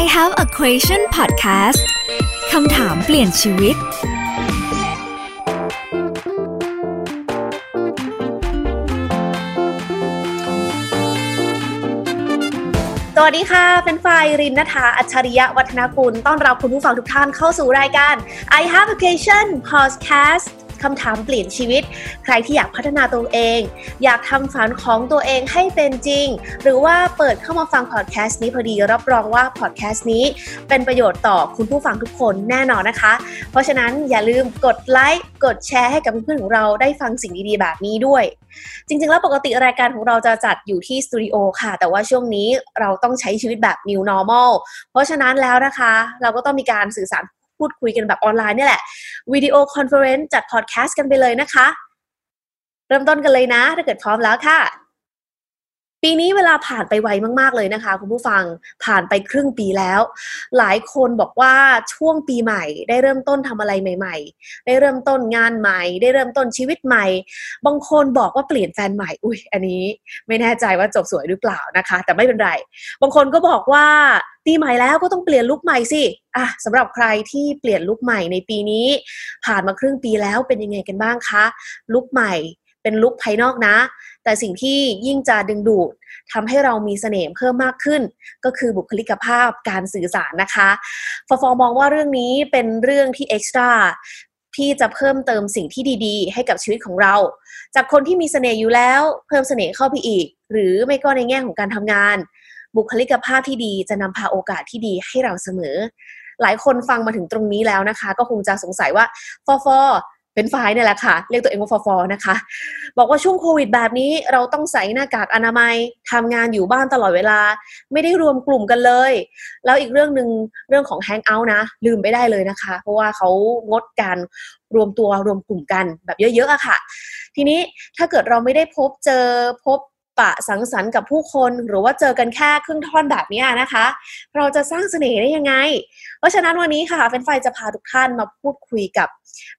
I have a question podcast คำถามเปลี่ยนชีวิต สวัสดีค่ะเป็นฝ่ายรินนทาอัจฉริยะวัฒนกุล ต้อนรับคุณผู้ฟังทุกท่านเข้าสู่รายการ I have a question podcast คำถามเปลี่ยนชีวิต ใครที่อยากพัฒนาตัวเอง อยากทำฝันของตัวเองให้เป็นจริง หรือว่าเปิดเข้ามาฟังพอดแคสต์นี้พอดีรับรองว่าพอดแคสต์นี้เป็นประโยชน์ต่อคุณผู้ฟังทุกคนแน่นอนนะคะ เพราะฉะนั้นอย่าลืมกดไลค์กดแชร์ให้กับเพื่อนๆของเราได้ฟังสิ่งดีๆแบบนี้ด้วย จริงๆ แล้วปกติรายการของเราจะจัดอยู่ที่สตูดิโอค่ะ แต่ว่าช่วงนี้เราต้องใช้ชีวิตแบบ new normal เพราะฉะนั้นแล้วนะคะ เราก็ต้องมีการสื่อสาร พูดคุยกันแบบออนไลน์นี่แหละ video conference จัดพอดแคสต์กันไปเลยนะคะ เริ่มต้นกันเลยนะ ถ้าเกิดพร้อมแล้วค่ะ ปีนี้เวลาผ่านไปไวมาก ๆ เลยนะคะ คุณผู้ฟังผ่านไปครึ่งปีแล้ว หลายคนบอกว่าช่วงปีใหม่ ได้เริ่มต้นทำอะไรใหม่ ๆ ได้เริ่มต้นงานใหม่ ได้เริ่มต้นชีวิตใหม่ บางคนบอกว่าเปลี่ยนแฟนใหม่ อุ้ยอันนี้ไม่แน่ใจว่าจบสวยหรือเปล่านะคะ แต่ไม่เป็นไร บางคนก็บอกว่าปีใหม่แล้วก็ต้องเปลี่ยนลุคใหม่สิอะสำหรับใครที่เปลี่ยนลุคใหม่ในปีนี้ ผ่านมาครึ่งปีแล้วเป็นยังไงกันบ้างคะลุคใหม่ เป็นลุคภายนอกนะ แต่สิ่งที่ยิ่งจะดึงดูดทำให้เรามีเสน่ห์เพิ่มมากขึ้น ก็คือบุคลิกภาพการสื่อสารนะคะฟอฟอมองว่าเรื่องนี้เป็นเรื่องที่เอ็กซ์ตร้าที่จะเพิ่มเติมสิ่งที่ดีๆ ให้กับชีวิตของเรา จากคนที่มีเสน่ห์อยู่แล้วเพิ่มเสน่ห์เข้าไปอีก หรือไม่ก็ในแง่ของการทำงาน บุคลิกภาพที่ดีจะนำพาโอกาสที่ดีให้เราเสมอ หลายคนฟังมาถึงตรงนี้แล้วนะคะ ก็คงจะสงสัยว่าฟอฟอ เป็นฝ่ายเนี่ยแหละค่ะ เรียกตัวเองว่าฟอฟอนะคะ บอกว่าช่วงโควิดแบบนี้เราต้องใส่หน้ากากอนามัยทำงานอยู่บ้านตลอดเวลา ไม่ได้รวมกลุ่มกันเลย แล้วอีกเรื่องหนึ่งเรื่องของแฮงเอาท์นะ ลืมไม่ได้เลยนะคะ เพราะว่าเขางดการรวมตัวรวมกลุ่มกันแบบเยอะๆอะค่ะ ทีนี้ถ้าเกิดเราไม่ได้พบเจอพบ ปะสังสรรค์กับผู้คนหรือว่าเจอกันแค่ครึ่งท่อนแบบนี้นะคะ เราจะสร้างเสน่ห์ได้ยังไง เพราะฉะนั้นวันนี้ค่ะเฟนไฟจะพาทุกท่านมาพูดคุยกับ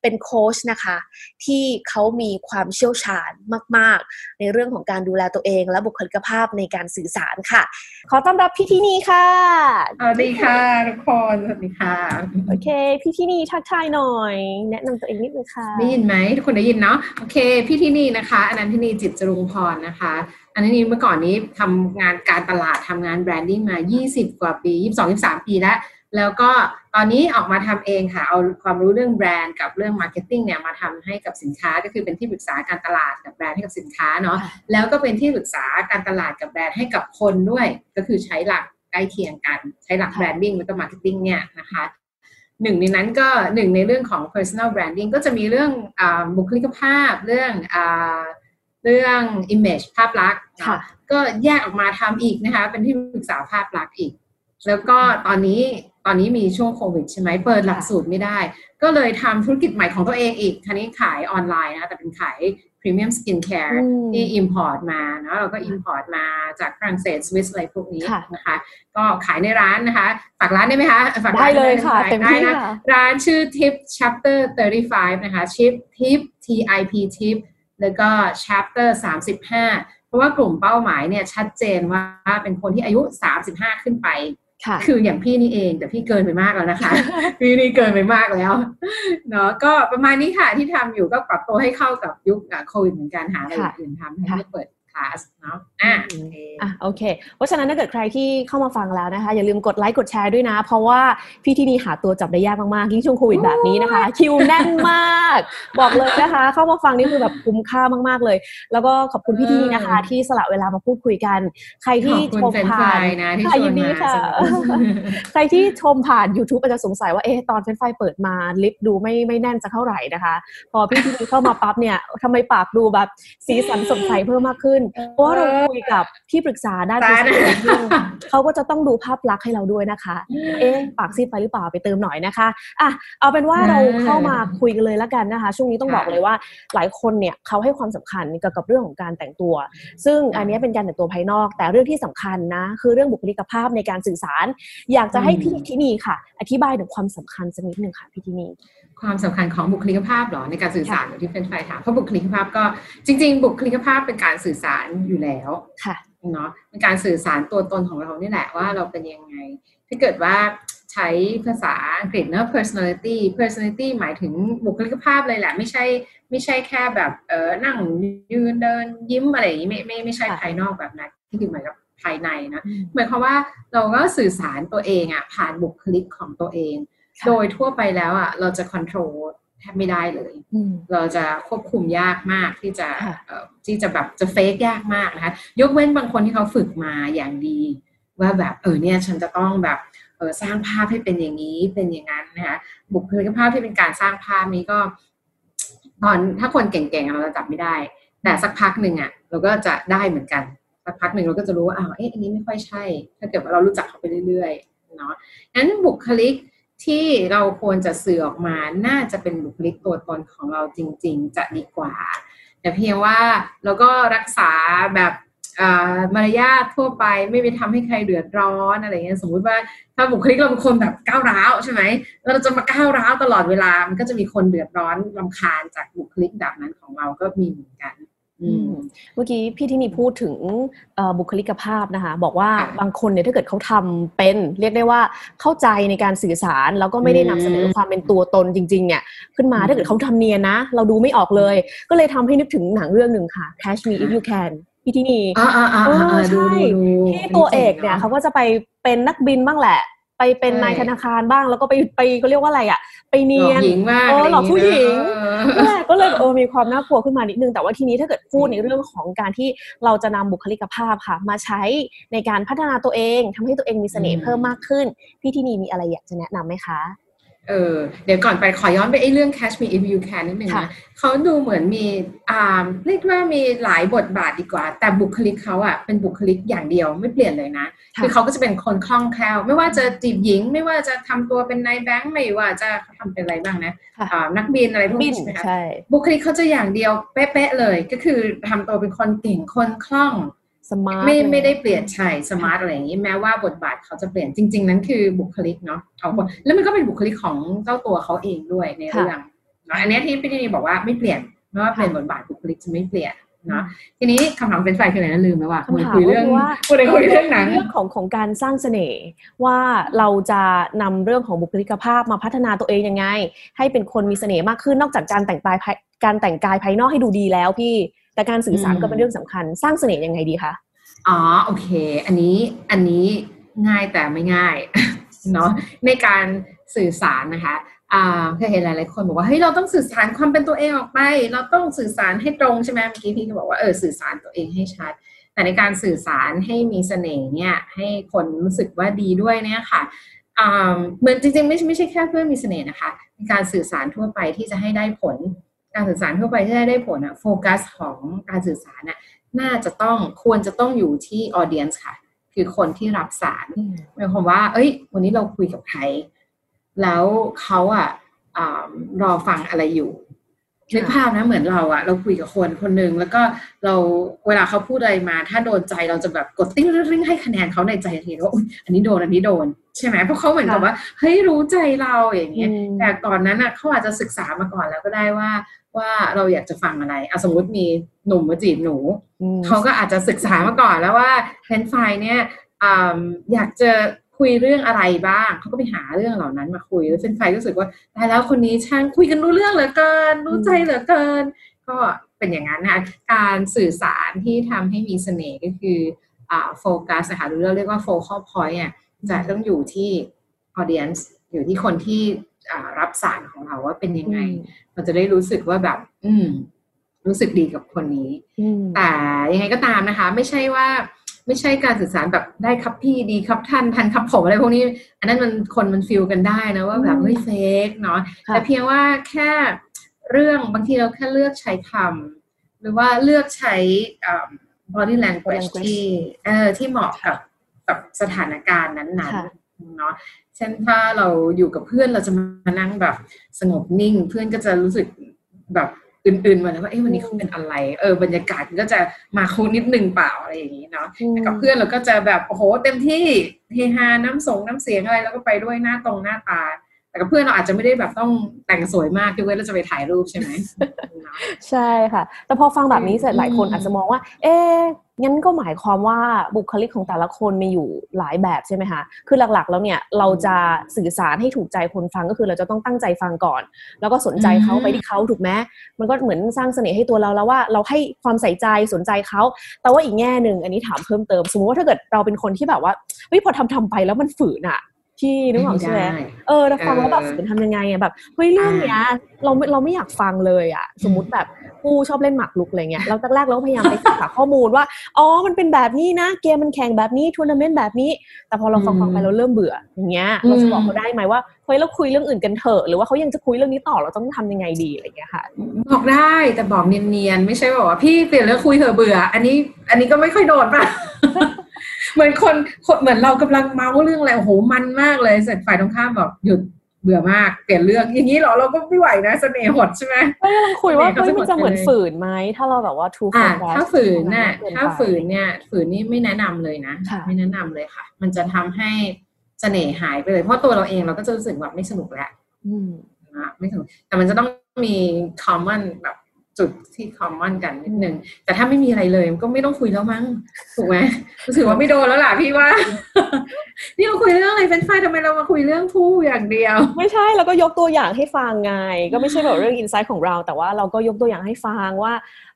เป็นโค้ชนะคะ ที่เขามีความเชี่ยวชาญมาก ๆ ในเรื่องของการดูแลตัวเอง และบุคลิกภาพในการสื่อสารค่ะ ขอต้อนรับพี่ที่นี่ค่ะสวัสดีค่ะทุกคนสวัสดีค่ะโอเค พี่ที่นี่ทักทายหน่อย แนะนำตัวเองนิดนึงค่ะได้ยินไหมทุกคนได้ยินเนาะโอเค พี่ที่นี่นะคะอนันทินีจิตจรุงพรนะคะ อันนี้เมื่อก่อนนี้ทำงานการตลาดทำงาน branding มา 20 กว่าปี 22 23 ปีแล้ว แล้วก็ตอนนี้ออกมาทำเองค่ะ เอาความรู้เรื่องแบรนด์กับเรื่อง marketing เนี่ยมาทำให้กับสินค้าก็คือเป็นที่ปรึกษาการตลาดกับแบรนด์ให้กับสินค้าเนาะ แล้วก็เป็นที่ปรึกษาการตลาดกับแบรนด์ให้กับคนด้วย ก็คือใช้หลักใกล้เคียงกัน ใช้หลัก branding แล้วก็ marketing เนี่ยนะคะหนึ่งในนั้นก็หนึ่งในเรื่องของ personal branding ก็จะมีเรื่องอาบุคลิกภาพเรื่องอา เรื่อง image ภาพลักษณ์ค่ะก็แยกออกมาทำอีกนะคะ เป็นที่ปรึกษาภาพลักษณ์อีก แล้วก็ตอนนี้ตอนนี้มีช่วงโควิดใช่ไหมเปิดหลักสูตรไม่ได้ ก็เลยทำธุรกิจใหม่ของตัวเองอีกทีนี้ขายออนไลน์นะคะแต่เป็นขาย premium skin care อืมที่ import มาเนาะเราก็ import มาจากฝรั่งเศสสวิสอะไรพวกนี้ค่ะนะคะ ก็ขายในร้านนะคะ ฝากร้านได้ไหมคะฝากร้านได้เลยค่ะขายเต็มได้ที่นะค่ะร้านชื่อ tip chapter 35 นะคะ tip tip t i p tip แล้วก็ chapter 35 เพราะว่ากลุ่มเป้าหมายเนี่ยชัดเจนว่าเป็นคนที่อายุ 35 ขึ้นไปค่ะคืออย่างพี่นี่เองแต่พี่เกินไปมากแล้วนะคะ พี่นี่เกินไปมากแล้วเนาะก็ประมาณนี้ค่ะที่ทำอยู่ก็ปรับตัวให้เข้ากับยุคอะโควิดเหมือนกันหาอะไรค่ะอื่นทำให้ค่ะได้เปิด คลาสเนาะอะอืมโอเคอะโอเค เพราะฉะนั้นถ้าเกิดใครที่เข้ามาฟังแล้วนะคะ อย่าลืมกดไลค์กดแชร์ด้วยนะ เพราะว่าพี่ที่นี่หาตัวจับได้ยากมากๆยิ่งช่วงโควิดแบบนี้นะคะ คิวแน่นมาก บอกเลยนะคะ เข้ามาฟังนี่คือแบบคุ้มค่ามากๆเลย แล้วก็ขอบคุณพี่ที่นี่นะคะ ที่สละเวลามาพูดคุยกัน ใครขที่อบคุณชมแฟนผ่านๆนะที่ค่ะชวยินนดีมาค่ะสนุกใครที่ชมผ่าน YouTube อาจจะสงสัยว่าเอ๊ะตอนเฟรนไฟเปิดมาลิฟต์ดูไม่ไม่แน่นสักเท่าไหร่นะคะ พอพี่ที่นี่เข้ามาปั๊บเนี่ยทำไมปากดูแบบสีสันสดใสเพิ่มมากขึ้นเพราะว่าเราคุยกับที่ปรึกษาด้านตาย business นะ branding เขาก็จะต้องดูภาพลักษณ์ให้เราด้วยนะคะ เอ๊ะปากซีดไปหรือเปล่าไปเติมหน่อยนะคะอะเอาเป็นว่าเราเข้ามาคุยกันเลยแล้วกันนะคะ ช่วงนี้ต้องบอกเลยว่าหลายคนเนี่ยเขาให้ความสำคัญเกี่ยวกับเรื่องของการแต่งตัว ซึ่งอันนี้เป็นการแต่งตัวภายนอก แต่เรื่องที่สำคัญนะคือเรื่องบุคลิกภาพในการสื่อสาร อยากจะให้พี่ที่นี่ค่ะ อธิบายถึงความสำคัญสักนิดหนึ่งค่ะพี่ที่นี่ ความสำคัญของบุคลิกภาพเหรอในการสื่อสารอย่างที่เป็นไฟถามเพราะบุคลิกภาพก็จริง ๆ บุคลิกภาพเป็นการสื่อสารอยู่แล้วค่ะเนาะเป็นการสื่อสารตัวตนของเรานี่แหละว่าเราเป็นยังไง ถ้าเกิดว่าใช้ภาษาอังกฤษเนอะ personality personality หมายถึงบุคลิกภาพเลยแหละ ไม่ใช่ไม่ใช่แค่แบบเออนั่งยืนเดินยิ้มอะไรอย่างนี้ไม่ไม่ไม่ใช่ภายนอกแบบนั้นที่คือหมายกับภายในนะหมายความว่าเราก็สื่อสารตัวเองอะผ่านบุคลิกของตัวเอง โดยทั่วไปแล้วอะเราจะ control แทบไม่ได้เลย เราจะควบคุมยากมากที่จะที่จะแบบจะเฟกยากมากนะคะยกเว้นบางคนที่เขาฝึกมาอย่างดี ว่าแบบเออเนี่ยฉันจะต้องแบบเออสร้างภาพให้เป็นอย่างนี้เป็นอย่างนั้นนะคะบุคลิกภาพที่เป็นการสร้างภาพนี้ก็ ตอนถ้าคนเก่งๆเราจะจับไม่ได้ แต่สักพักหนึ่งอะเราก็จะได้เหมือนกันสักพักหนึ่งเราก็จะรู้ว่าอ้าวเอ๊ะอันนี้ไม่ค่อยใช่ ถ้าเกิดว่าเรารู้จักเขาไปเรื่อยๆเนาะงั้นบุคลิก ที่เราควรจะสื่อออกมาน่าจะเป็นบุคลิกตัวตนของเราจริง ๆ จะดีกว่า แต่เพียงว่าเราก็รักษาแบบมารยาททั่วไปไม่ไปทำให้ใครเดือดร้อนอะไรเงี้ยสมมุติว่าถ้าบุคลิกเราเป็นคนแบบก้าวร้าวใช่ไหมเราจะมาก้าวร้าวตลอดเวลามันก็จะมีคนเดือดร้อนลำคาญจากบุคลิกแบบนั้นของเราก็มีเหมือนกัน เมื่อกี้พี่ที่มีพูดถึงบุคลิกภาพนะคะ บอกว่าบางคนเนี่ยถ้าเกิดเขาทำเป็น เรียกได้ว่าเข้าใจในการสื่อสาร แล้วก็ไม่ได้นำเสนอความเป็นตัวตนจริง ๆ เนี่ย ขึ้นมาถ้าเกิดเขาทำเนียนนะ เราดูไม่ออกเลย ก็เลยทำให้นึกถึงหนังเรื่องหนึ่งค่ะ Catch Me If You Can พี่ที่นี่ใช่ที่ตัวเอกเนี่ยเขาก็จะไปเป็นนักบินบ้างแหละ ไปเป็นนายธนาคารบ้างแล้วก็ไปไปเขาเรียกว่าอะไรอะ ไปเนียนเออหลอกผู้หญิงก็เลยเออมีความน่ากลัวขึ้นมานิดนึง แต่ว่าทีนี้ถ้าเกิดพูดในเรื่องของการที่เราจะนำบุคลิกภาพค่ะ มาใช้ในการพัฒนาตัวเองทำให้ตัวเองมีเสน่ห์เพิ่มมากขึ้น พี่ที่นี่มีอะไรอยากจะแนะนำไหมคะ เออเดี๋ยวก่อนไปขอย้อนไปไอ้เรื่อง Catch Me If You Can นิดนึงนะเขาดูเหมือนมีอ่าเรียกว่ามีหลายบทบาทดีกว่า แต่บุคลิกเขาอะเป็นบุคลิกอย่างเดียวไม่เปลี่ยนเลยนะ คือเขาก็จะเป็นคนคล่องแคล่ว ไม่ว่าจะจีบหญิง ไม่ว่าจะทำตัวเป็นนายแบงค์ไม่ว่าจะทำเป็นอะไรบ้างนะนักบินอะไรพวกนี้ใช่ไหมคะบุคลิกเขาจะอย่างเดียวเป๊ะๆเลย ก็คือทำตัวเป็นคนเก่งคนคล่อง smart ไม่ไม่ได้เปลี่ยนใช่ smart อะไรอย่างนี้แม้ว่าบทบาทเขาจะเปลี่ยนจริง ๆ นั้นคือบุคลิกเนาะเขาแล้วมันก็เป็นบุคลิกของเจ้าตัวเขาเองด้วยในเรื่องเนาะอันนี้ที่พี่ดีบอกว่าไม่เปลี่ยนไม่ว่าเปลี่ยนบทบาทบุคลิกจะไม่เปลี่ยนเนาะทีนี้คำถามเป็นไฟคืออะไรนะลืมแล้วว่าคุยเรื่องคุยเรื่องหนังเรื่องของของการสร้างเสน่ห์ว่าเราจะนำเรื่องของบุคลิกภาพมาพัฒนาตัวเองยังไง ให้เป็นคนมีเสน่ห์มากขึ้นนอกจากการแต่งกายการแต่งกายภายนอกให้ดูดีแล้วพี่ แต่การสื่อสารก็เป็นเรื่องสำคัญ สร้างเสน่ห์ยังไงดีคะอ๋อโอเค อันนี้อันนี้ง่ายแต่ไม่ง่ายเนาะในการสื่อสารนะคะอ่าเคยเห็นหลายๆคนบอกว่าเฮ้ยเราต้องสื่อสารความเป็นตัวเองออกไป เราต้องสื่อสารให้ตรงใช่ไหมเมื่อกี้พี่ก็บอกว่าเออสื่อสารตัวเองให้ชัด แต่ในการสื่อสารให้มีเสน่ห์เนี่ยให้คนรู้สึกว่าดีด้วยเนี่ยค่ะเหมือนจริงๆไม่ไม่ใช่แค่เพื่อมีเสน่ห์นะคะ การสื่อสารทั่วไปที่จะให้ได้ผล การสื่อสารทั่วไปที่จะได้ผลอะโฟกัสของการสื่อสารอะน่าจะต้องควรจะต้องอยู่ที่ audience ค่ะ คือคนที่รับสารหมายความว่า เอ้ย วันนี้เราคุยกับใคร แล้วเขาอะรอฟังอะไรอยู่นึกภาพนะเหมือนเราอะเราคุยกับคนคนหนึ่งแล้วก็เราเวลาเขาพูดอะไรมา ถ้าโดนใจเราจะแบบกดติ้งริ้งให้คะแนนเขาในใจทีว่าอันนี้โดนอันนี้โดน ใช่ไหมเพราะเขาเหมือนกับว่าเฮ้ยรู้ใจเราอย่างเงี้ยแต่ก่อนนั้นอะเขาอาจจะศึกษามาก่อนแล้วก็ได้ว่า ว่าเราอยากจะฟังอะไรอสมมติมีหนุ่มมาจีบหนู เขาก็อาจจะศึกษามาก่อนแล้วว่าเฟนไฟเนี่ยอยากจะคุยเรื่องอะไรบ้าง เขาก็ไปหาเรื่องเหล่านั้นมาคุย แล้วเฟนไฟรู้สึกว่าแต่แล้วคนนี้ช่างคุยกันรู้เรื่องเหลือเกิน รู้ใจเหลือเกิน ก็เป็นอย่างนั้นนะการสื่อสารที่ทำให้มีเสน่ห์ก็คือโฟกัสนะคะหรือเราเรียกว่า focus point เนี่ยจะต้องอยู่ที่ audience อยู่ที่คนที่ รับสารของเราว่าเป็นยังไง เราจะได้รู้สึกว่าแบบ อืม รู้สึกดีกับคนนี้ แต่ยังไงก็ตามนะคะ ไม่ใช่ว่าไม่ใช่การสื่อสารแบบได้ครับพี่ดีครับท่านทันครับผมอะไรพวกนี้ อันนั้นมันคนมัน feel กันได้นะว่าแบบเฮ้ย fake เนาะแต่เพียงว่าแค่เรื่องบางทีเราแค่เลือกใช้คำหรือว่าเลือกใช้ body language ที่เออที่เหมาะกับกับสถานการณ์นั้นๆ เนาะเช่นถ้าเราอยู่กับเพื่อนเราจะมานั่งแบบสงบนิ่ง เพื่อนก็จะรู้สึกแบบอื่นๆมาแล้วว่าเอ้วันนี้เขาเป็นอะไร เออบรรยากาศก็จะมาคูนิดนึงเปล่าอะไรอย่างนี้เนาะกับเพื่อนเราก็จะแบบโอ้โหเต็มที่เฮฮาน้ำสงน้ำเสียงอะไรแล้วก็ไปด้วยหน้าตรงหน้าตา แต่กับเพื่อนเราอาจจะไม่ได้แบบต้องแต่งสวยมากยกเว้นเราจะไปถ่ายรูปใช่ไหมใช่ค่ะ แต่พอฟังแบบนี้เสร็จหลายคนอาจจะมองว่า เอ๊งั้นก็หมายความว่าบุคลิกของแต่ละคนมีอยู่หลายแบบใช่ไหมคะ คือหลักๆ แล้วเนี่ยเราจะสื่อสารให้ถูกใจคนฟังก็คือเราจะต้องตั้งใจฟังก่อน แล้วก็สนใจเขาไปที่เขาถูกไหมมันก็เหมือนสร้างเสน่ห์ให้ตัวเราแล้วว่าเราให้ความใส่ใจสนใจเขา แต่ว่าอีกแง่หนึ่งอันนี้ถามเพิ่มเติม สมมติว่าถ้าเกิดเราเป็นคนที่แบบว่าเฮ้ยพอทำทำไปแล้วมันฝืนอะ ที่นึกออกใช่ไหมด้เออเราฟังแล้วแบบเออฝืนทำยังไงอะแบบเฮ้ยเรื่องเนี้ยเราไม่เราไม่อยากฟังเลยอะสมมติแบบกูชอบเล่นหมากรุกอะไรเงี้ยเราแรกๆเราก็พยายามไปศึกษาข้อมูลว่าอ๋อมันเป็นแบบนี้นะเกมมันแข่งแบบนี้ทัวร์นาเมนต์แบบนี้ แต่พอเราฟังฟังไปเราเริ่มเบื่ออย่างเงี้ยเราจะบอกเขาได้ไหมว่าเฮ้ยเราคุยเรื่องอื่นกันเถอะหรือว่าเขายังจะคุยเรื่องนี้ต่อเราต้องทำยังไงดีอะไรเงี้ยค่ะ บอกได้แต่บอกเนียนๆไม่ใช่บอกว่าพี่เปลี่ยนเรื่องคุยเถอะเบื่อ อันนี้อันนี้ก็ไม่ค่อยโดนป่ะ เหมือนคนคนเหมือนเรากำลังเมาเรื่องอะไรโอ้โหมันมากเลยเสร็จฝ่ายตรงข้ามบอกหยุดเบื่อมากเปลี่ยนเรื่องอย่างนี้เหรอเราก็ไม่ไหวนะเสน่ห์หดใช่ไหมก็กำลังคุยว่าเขาเฮ้จะยมันจะเหมือนหมดไปเลยฝืนไหมถ้าเราแบบว่า true อ่า contrast ถ้าฝืนน่ะเกิไปถ้าฝืนเนี่ยฝืนนี่ไม่แนะนำเลยนะค่ะไม่แนะนำเลยค่ะ มันจะทำให้เสน่ห์หายไปเลย เพราะตัวเราเองเราก็จะรู้สึกแบบไม่สนุกแล้วอืมนะไม่สนุกแต่มันจะต้องมี common แบบ จุดที่คอมมอนกันนิดนึง แต่ถ้าไม่มีอะไรเลยก็ไม่ต้องคุยแล้วมั้งถูกไหมรู้สึกว่าไม่โดนแล้วล่ะพี่ว่า นี่เราคุยเรื่องอะไรเป็นไฟทำไมเรามาคุยเรื่องผู้อย่างเดียว ไม่ใช่เราก็ยกตัวอย่างให้ฟังไง ก็ไม่ใช่แบบเรื่องอินไซต์ของเรา แต่ว่าเราก็ยกตัวอย่างให้ฟังว่า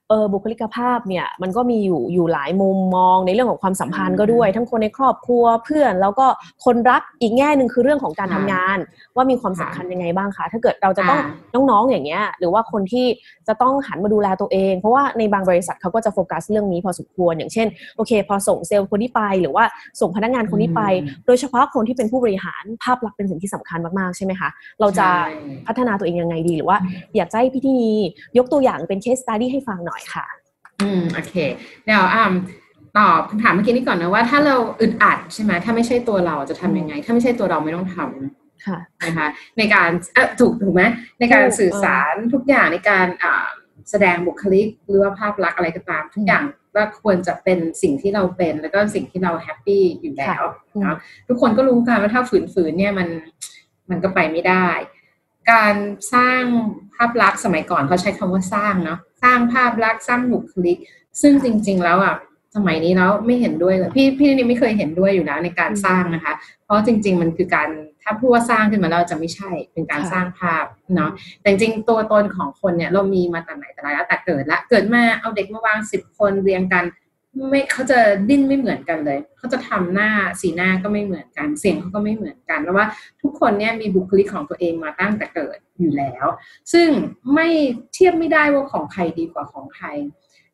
เออบุคลิกภาพเนี่ยมันก็มีอยู่อยู่หลายมุมมองในเรื่องของความสัมพันธ์ก็ด้วย ทั้งคนในครอบครัวเพื่อน แล้วก็คนรักอีกแง่หนึ่งคือเรื่องของการค่ะทำงาน ว่ามีความสำคัญยังไงบ้างคะถ้าเกิดเราจะต้องอ่าน้องๆอย่างเงี้ยหรือว่าคนที่จะต้องหันมาดูแลตัวเอง เพราะว่าในบางบริษัทเขาก็จะโฟกัสเรื่องนี้พอสมควรอย่างเช่นโอเค พอส่งเซลล์คนที่ไปหรือว่าส่งพนักงานคนที่ไป โดยเฉพาะคนที่เป็นผู้บริหารภาพลักษณ์เป็นสิ่งที่สำคัญมากๆใช่ไหมคะเราจะใช่พัฒนาตัวเองยังไงดีหรือว่า อยากจะให้พี่ที่นียกตัวอย่างเป็น case study ให้ฟังหน่อยค่ะ อืมโอเค เดี๋ยวอ่าตอบคำถามเมื่อกี้นี้ก่อนนะว่าถ้าเราอึดอัดใช่ไหมถ้าไม่ใช่ตัวเราจะทำยังไง ถ้าไม่ใช่ตัวเราไม่ต้องทำค่ะนะคะในการเออถูกถูกไหมในการถูกสื่อสารทุกอย่างในการอ่าแสดงบุคลิกหรือว่าภาพลักษณ์อะไรก็ตาม ทุกอย่างก็ควรจะเป็นสิ่งที่เราเป็น แล้วก็สิ่งที่เราแฮปปี้อยู่แล้วอืมเนาะทุกคนก็รู้กันว่าถ้าฝืนๆเนี่ยมันมันก็ไปไม่ได้ การสร้างภาพลักษณ์สมัยก่อนเขาใช้คำว่าสร้างเนาะ สร้างภาพลักษณ์สร้างบุคลิก ซึ่งจริง ๆ แล้วอะสมัยนี้แล้วไม่เห็นด้วยเลยพี่พี่นี่ไม่เคยเห็นด้วยอยู่แล้วในการสร้างนะคะ เพราะจริง ๆ มันคือการถ้าพูดว่าสร้างขึ้นมาแล้วจะไม่ใช่เป็นการค่ะสร้างภาพเนาะแต่จริงๆตัวตนของคนเนี่ยเรามีมาแต่ไหนแต่ไรแล้วแต่เกิดละเกิดมาเอาเด็กมาวางสิบคนเรียงกัน ไม่เขาจะดิ้นไม่เหมือนกันเลย เขาจะทำหน้าสีหน้าก็ไม่เหมือนกัน เสียงเขาก็ไม่เหมือนกันเพราะว่าทุกคนเนี่ยมีบุคลิกของตัวเองมาตั้งแต่เกิดอยู่แล้ว ซึ่งไม่เทียบไม่ได้ว่าของใครดีกว่าของใคร